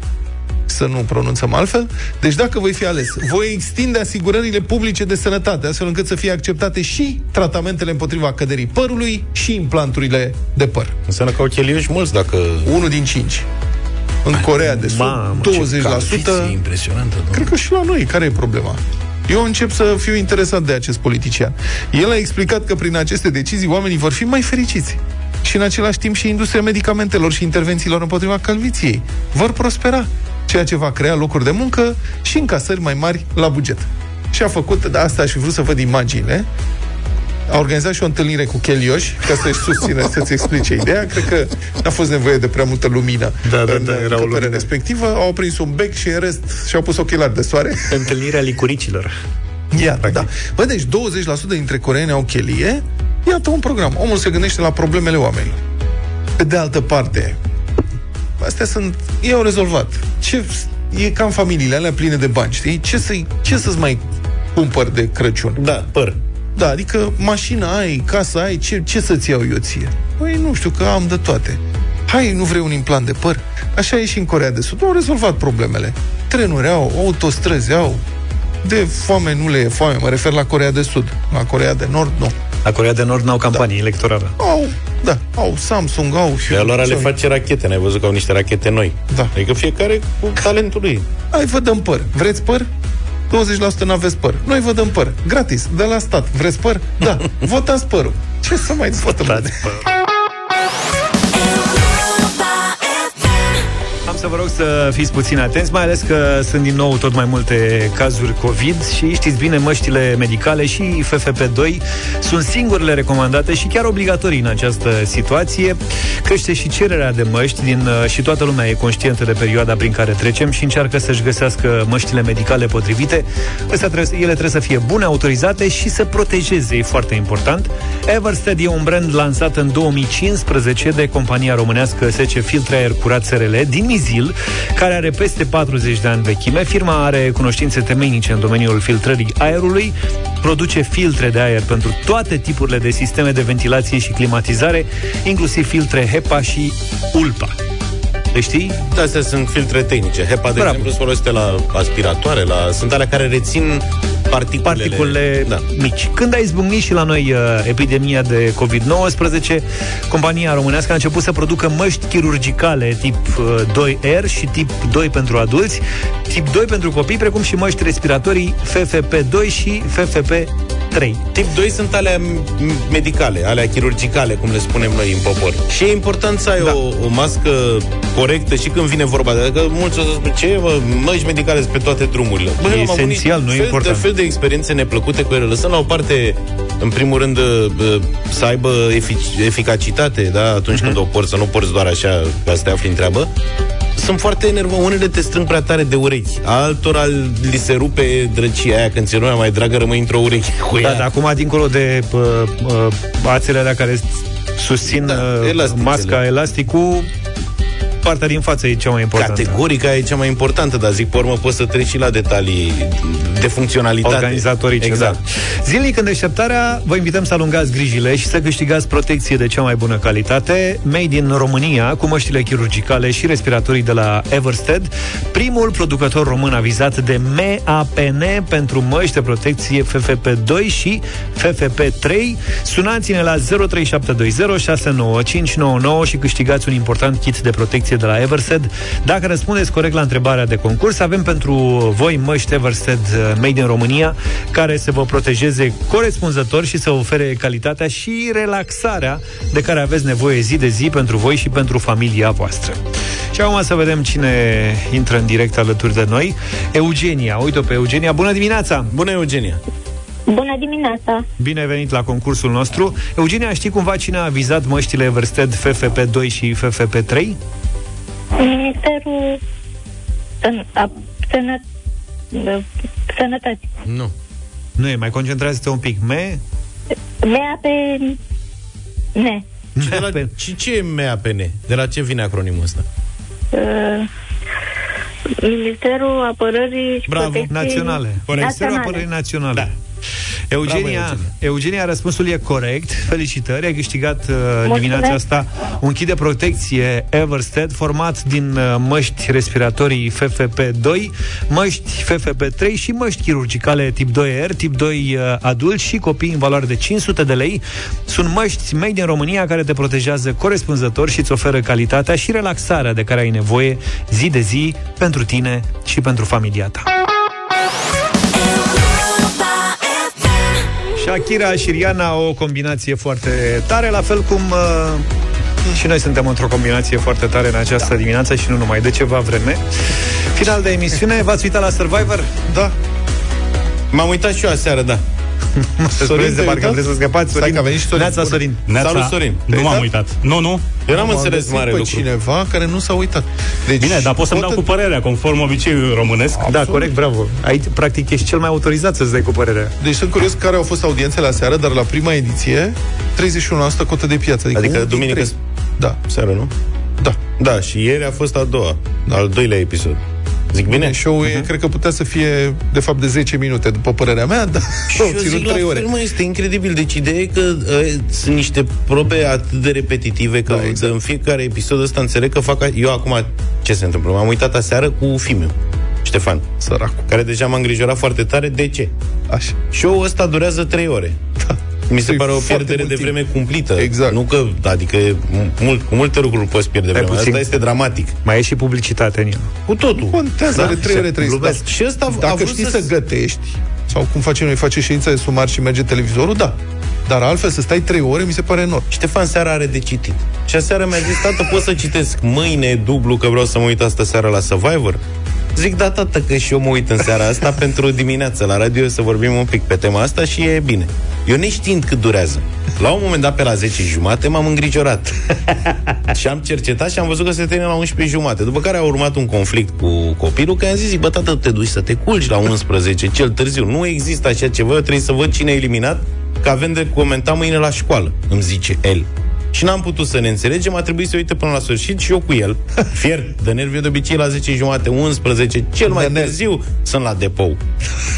să nu pronunțăm altfel. Deci dacă voi fi ales, voi extinde asigurările publice de sănătate, astfel încât să fie acceptate și tratamentele împotriva căderii părului și implanturile de păr. Înseamnă că au cheltuiți mulți dacă... Unul din cinci. În Corea de Sud, Mamă, 20%. impresionantă. Cred că și la noi. Care e problema? Eu încep să fiu interesat de acest politician. El a explicat că prin aceste decizii oamenii vor fi mai fericiți. Și în același timp și industria medicamentelor și intervențiilor împotriva calviției vor prospera, ceea ce va crea locuri de muncă și încasări mai mari la buget. Și a făcut, de asta și vrut să văd imaginile, a organizat și o întâlnire cu Chelioș ca să-și susțină, să-ți explice ideea. Cred că n-a fost nevoie de prea multă lumină Da, da, în da, era o încăperea lumină. respectivă. Au prins un bec și în rest și-au pus ochelari de soare. Întâlnirea licuricilor. Iată, da. Bă, deci 20% dintre coreeni au chelie. Iată un program. Omul se gândește la problemele oamenilor. Pe de altă parte, astea sunt... Ei au rezolvat. Ce, e cam familiile alea pline de bani, știi? Ce, să ce să-ți mai cumpăr de Crăciun? Da, păr. Da, adică mașina ai, casa ai, ce, ce să-ți iau eu ție? Păi nu știu, că am de toate. Hai, nu vrei un implant de păr? Așa e și în Corea de Sud. Au rezolvat problemele. Trenuri au, autostrăzi au. De foame nu le e foame, mă refer la Corea de Sud. La Corea de Nord, nu. La Corea de Nord n-au campanie da. electorală. Au, da, au Samsung, au... De lor le Xiaomi. face rachete, n-ai văzut că au niște rachete noi. Da. Adică fiecare cu talentul lui. Hai, vă dăm păr. Vreți păr? 20% n-aveți păr. Noi vă dăm păr. Gratis, de la stat. Vreți păr? Da. Votați părul. Ce să mai votăm? Am să vă rog să fiți puțin atenți, mai ales că sunt din nou tot mai multe cazuri COVID și știți bine, măștile medicale și FFP2 sunt singurele recomandate și chiar obligatorii în această situație. Crește și cererea de măști din, uh, și toată lumea e conștientă de perioada prin care trecem și încearcă să-și găsească măștile medicale potrivite. Astea trebuie, ele trebuie să fie bune, autorizate și să protejeze, e foarte important. Everstead e un brand lansat în 2015 de compania românească SC Filtre Aer Curat SRL din Mizil, care are peste 40 de ani vechime. Firma are cunoștințe temeinice în domeniul filtrării aerului, produce filtre de aer pentru toate tipurile de sisteme de ventilație și climatizare, inclusiv filtre HEPA și ULPA. Le știi? Da, astea sunt filtre tehnice. HEPA, de Bravo. exemplu, se folosește la aspiratoare, la... sunt alea care rețin particulele. particulele Da. mici. Când a izbucnit și la noi uh, epidemia de COVID-19, compania românească a început să producă măști chirurgicale tip uh, 2R și tip 2 pentru adulți, tip 2 pentru copii, precum și măști respiratorii FFP2 și FFP3. Tip 2 sunt alea m- medicale, alea chirurgicale, cum le spunem noi în popor. Și e important să ai da. o, o mască corectă și când vine vorba de... Adică mulți o să spun, ce mă, măști medicale sunt pe toate drumurile. E am avut esențial, niște nu e fel important. de fel de experiențe neplăcute cu ele. Lăsăm la o parte, în primul rând, uh, să aibă efic- eficacitate, da? Atunci Mhm. când o porți, să nu porți doar așa ca să te afli în treabă. Sunt foarte enervă. Unele te strâng prea tare de urechi. Altora li se rupe drăcia aia. Când ți lumea mai dragă, rămâi într-o ureche cu ea. Da, dar acum, dincolo de uh, uh, ațele alea care susțin Da, uh, elasticele. masca, elasticul, partea din față e cea mai importantă. Categorica e cea mai importantă, dar zic, pe urmă poți să treci și la detalii de funcționalitate. Organizatorice, exact. da. Zilnic în deșteptarea vă invităm să alungați grijile și să câștigați protecție de cea mai bună calitate, made in România, cu măștile chirurgicale și respiratorii de la Everstead, primul producător român avizat de MAPN pentru măști de protecție FFP2 și FFP3. Sunați-ne la 0372069599 și câștigați un important kit de protecție producție de la Eversted. Dacă răspundeți corect la întrebarea de concurs, avem pentru voi măști Eversted uh, Made in România, care să vă protejeze corespunzător și să vă ofere calitatea și relaxarea de care aveți nevoie zi de zi pentru voi și pentru familia voastră. Și acum să vedem cine intră în direct alături de noi. Eugenia, uite-o pe Eugenia. Bună dimineața! Bună, Eugenia! Bună dimineața! Bine ai venit la concursul nostru. Eugenia, știi cumva cine a avizat măștile Eversted FFP2 și FFP3? Ministerul Săn- a- Sănă... Sănătății. Nu. Nu e, mai concentrează-te un pic. Me? Mea pe... Ne. Și, de la, și ce e MAPN? De la ce vine acronimul ăsta? Uh, Ministerul Apărării și Bravo, Protecției naționale. Ministerul Naționale. Apărării Naționale. Da. Eugenia, Bravo, Eugenia. Eugenia. Eugenia, răspunsul e corect. Felicitări, ai câștigat uh, Mulțumesc. dimineața asta un kit de protecție Everstead format din uh, măști respiratorii FFP2, măști FFP3 și măști chirurgicale tip 2R, tip 2 uh, adult și copii în valoare de 500 de lei. Sunt măști made in România care te protejează corespunzător și îți oferă calitatea și relaxarea de care ai nevoie zi de zi pentru tine și pentru familia ta. Shakira și Rihanna o combinație foarte tare, la fel cum uh, și noi suntem într-o combinație foarte tare în această da. dimineață și nu numai de ceva vreme. Final de emisiune, v-ați uitat la Survivor? Da. M-am uitat și eu aseară, da. Sorin, de te-ai parcă uitat? vreți să scăpați, Stai Sorin. că a venit și Sorin. Neața, Sorin. Neața. Salut, Sorin. Nu m-am uitat? uitat. Nu, nu. Eu n-am Am înțeles găsit mare pe lucru. cineva care nu s-a uitat. Deci, Bine, dar pot să-mi dau pot- cu părerea, conform obiceiului românesc. Da, corect, bravo. Aici, practic, ești cel mai autorizat să-ți dai cu părerea. Deci sunt curios care au fost audiențele la seară, dar la prima ediție 31% cotă de piață. Adică, Adică unul din duminică trei. Da. seară, nu? Da. Da, și ieri a fost a doua, al doilea episod. Zic bine? Bine, show-ul e, cred că putea să fie, de fapt, de 10 minute, după părerea mea, dar Și au eu ținut zic la 3 ore. fel, mă, este incredibil. Deci ideea e că uh, sunt niște probe atât de repetitive că Da, exact. în fiecare episod ăsta înțeleg că fac... Eu acum, ce se întâmplă? M-am uitat aseară cu Fimiu, Ștefan, Săracul. care deja m-a îngrijorat foarte tare. De ce? Așa. Show-ul ăsta durează 3 ore. Da. Mi se E pare o foarte pierdere mult de timp. vreme cumplită. Exact. Nu că, adică, mult, cu multe lucruri poți pierde vremea. puțin. Asta este dramatic. Mai e și publicitate în el. Cu totul. Contează, are 3 și- ore 30. glumesc. Da. Și ăsta a Dacă vrut știi să- să gătești, sau cum facem noi, face ședința de sumar și merge televizorul, da. Dar altfel să stai 3 ore mi se pare enorm. Ștefan seara are de citit. Și aseară mi-a zis, tată, pot să citesc mâine dublu că vreau să mă uit astă seara la Survivor? Zic, da, tată, că și eu mă uit în seara asta pentru dimineață la radio să vorbim un pic pe tema asta și e bine. Eu neștiind cât durează. La un moment dat, pe la 10 jumate, m-am îngrijorat. și am cercetat și am văzut că se termină la 11 jumate. După care a urmat un conflict cu copilul, că am zis, bă, tată, te duci să te culci la 11, cel târziu. Nu există așa ceva, eu trebuie să văd cine e eliminat, că avem de comentat mâine la școală, îmi zice el. Și n-am putut să ne înțelegem, a trebuit să uite până la sfârșit și eu cu el. Fier de nervi, eu de obicei la 10 jumate, 11, cel mai De nervi. târziu sunt la depou.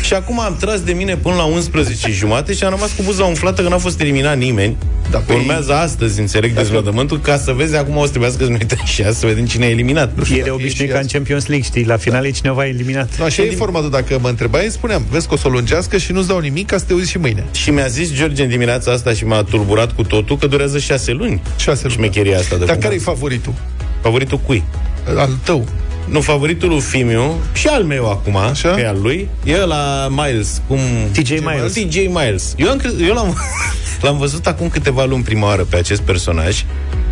Și acum am tras de mine până la 11 jumate și am rămas cu buza umflată că n-a fost eliminat nimeni. Da, pe Urmează astăzi, înțeleg, dezvădământul, ca să vezi acum o să trebuiască să ne uităm și azi să vedem cine e eliminat. El e e obișnuit și ca în azi. Champions League, știi? La final e cineva eliminat. Nu, așa e formatul. Dacă mă întrebai, spuneam, vezi că o să o lungească și nu-ți dau nimic ca să te uiți și mâine. Și mi-a zis George în dimineața asta și m-a tulburat cu totul că durează șase luni. Șase luni. Șmecheria asta de Dar cum- care e favoritul? Favoritul cui? Al tău. Nu, favoritul lui Fimiu și al meu acum, Așa? că e al lui, e la Miles, cum... TJ Miles. TJ Miles. Eu, am, cre- eu l-am, l-am văzut acum câteva luni prima oară pe acest personaj.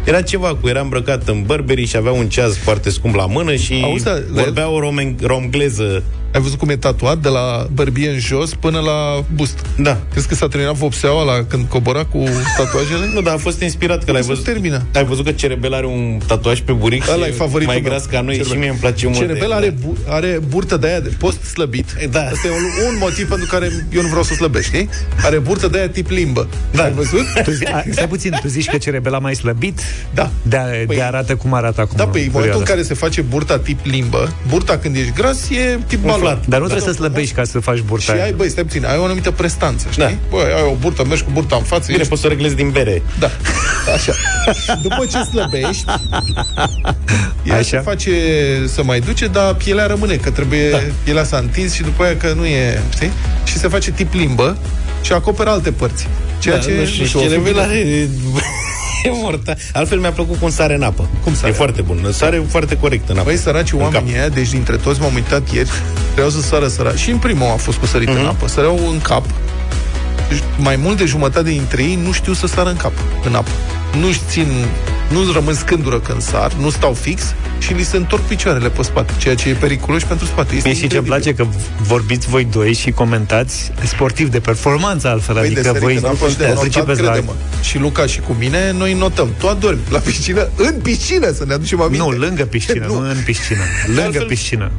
Era ceva cu, era îmbrăcat în Burberry și avea un ceas foarte scump la mână și Auzi, da, la vorbea o rom- romgleză. Ai văzut cum e tatuat de la bărbie în jos până la bust. Da. Crezi că s-a terminat vopseaua la când cobora cu tatuajele? Nu, dar a fost inspirat că l-ai se văzut. termină. Ai văzut că Cerebel are un tatuaj pe buric Ăla și e favoritul mai meu. gras ca noi Cerebel. și mie îmi place mult. Cerebel de- are, bu- are burtă de aia de post slăbit. Da. Asta e un, un motiv pentru care eu nu vreau să slăbești, știi? Are burtă de aia tip limbă. Da. Ai văzut? Tu zi, a, stai puțin, tu zici că Cerebela mai slăbit? Da. De, Păi- de arată cum arată acum. Da, pe în momentul în perioada care se face burta tip limbă, burta când ești gras e tip balon. Asta. Dar nu trebuie să slăbești ca să faci burta Și aia. ai, băi, stai puțin, ai o anumită prestanță, știi? Da. Băi, ai o burtă, mergi cu burta în față, Bine, ești... poți să o reglezi din bere. Da, așa. Și după ce slăbești, ea Așa. se face să mai duce, dar pielea rămâne, că trebuie, da. pielea s-a întins și după aia că nu e, știi? Și se face tip limbă și acoperă alte părți. Ceea Da, ce, nu știu, o fi Cerebel bine. are... E morta. Altfel mi-a plăcut cum sare în apă. Cum sare? E foarte bun. Sare foarte corect în apă. Băi, săraci În oamenii cap. aia, deci dintre toți m-am uitat ieri, vreau să sară săraci. Și în primul a fost cu sărit Mhm. în apă. Săreau în cap. Deci, mai mult de jumătate dintre ei nu știu să sară în cap, în apă. Nu-și țin, nu rămân scândură când sar, nu stau fix și li se întorc picioarele pe spate, ceea ce e periculos și pentru spate. Este Mie și ce îmi incredibil. place că vorbiți voi doi și comentați sportiv de performanță altfel, Păi de adică sărit voi în apă și de notat, pricepeți la... crede-mă. Și Luca și cu mine, noi notăm. Tu adormi la piscină, în piscină, să ne aducem aminte. Nu, lângă piscină, nu în piscină. Lângă altfel- piscină.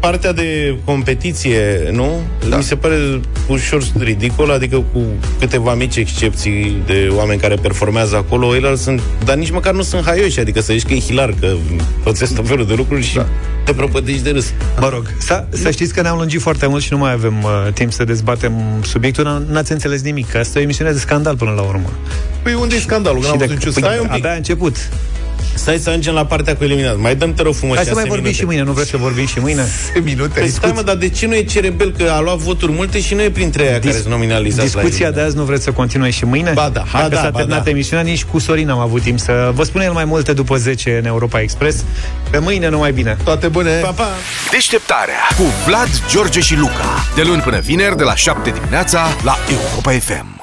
Partea de competiție, nu? Da. Mi se pare ușor ridicol, adică cu câteva mici excepții de oameni care performează acolo, ei sunt, dar nici măcar nu sunt haioși, adică să zici că e hilar, că pățesc tot felul de lucruri și da. te prăpădești de râs. Mă rog, să, să știți că ne-am lungit foarte mult și nu mai avem uh, timp să dezbatem subiectul. N- N-ați înțeles nimic, că asta e o emisiune de scandal până la urmă. Păi unde e scandalul? Că Și n-am de, văzut nicio păi, scandal. abia a început. Stai să ajungem la partea cu eliminat. Mai dăm te rog frumos Hai să șase mai vorbim minute. și mâine, nu vreți să vorbim și mâine? minute, Păi stai mă, dar de ce nu e cerebel că a luat voturi multe și nu e printre aia care sunt nominalizați la Discuția de eliminat? azi nu vreți să continue și mâine? Ba da, Hai ba că da, s-a ba terminat da. emisiunea, nici cu Sorin am avut timp să vă spun el mai multe după 10 în Europa Express. Pe mâine numai bine. Toate bune! Pa, pa! Deșteptarea cu Vlad, George și Luca. De luni până vineri, de la 7 dimineața, la Europa FM.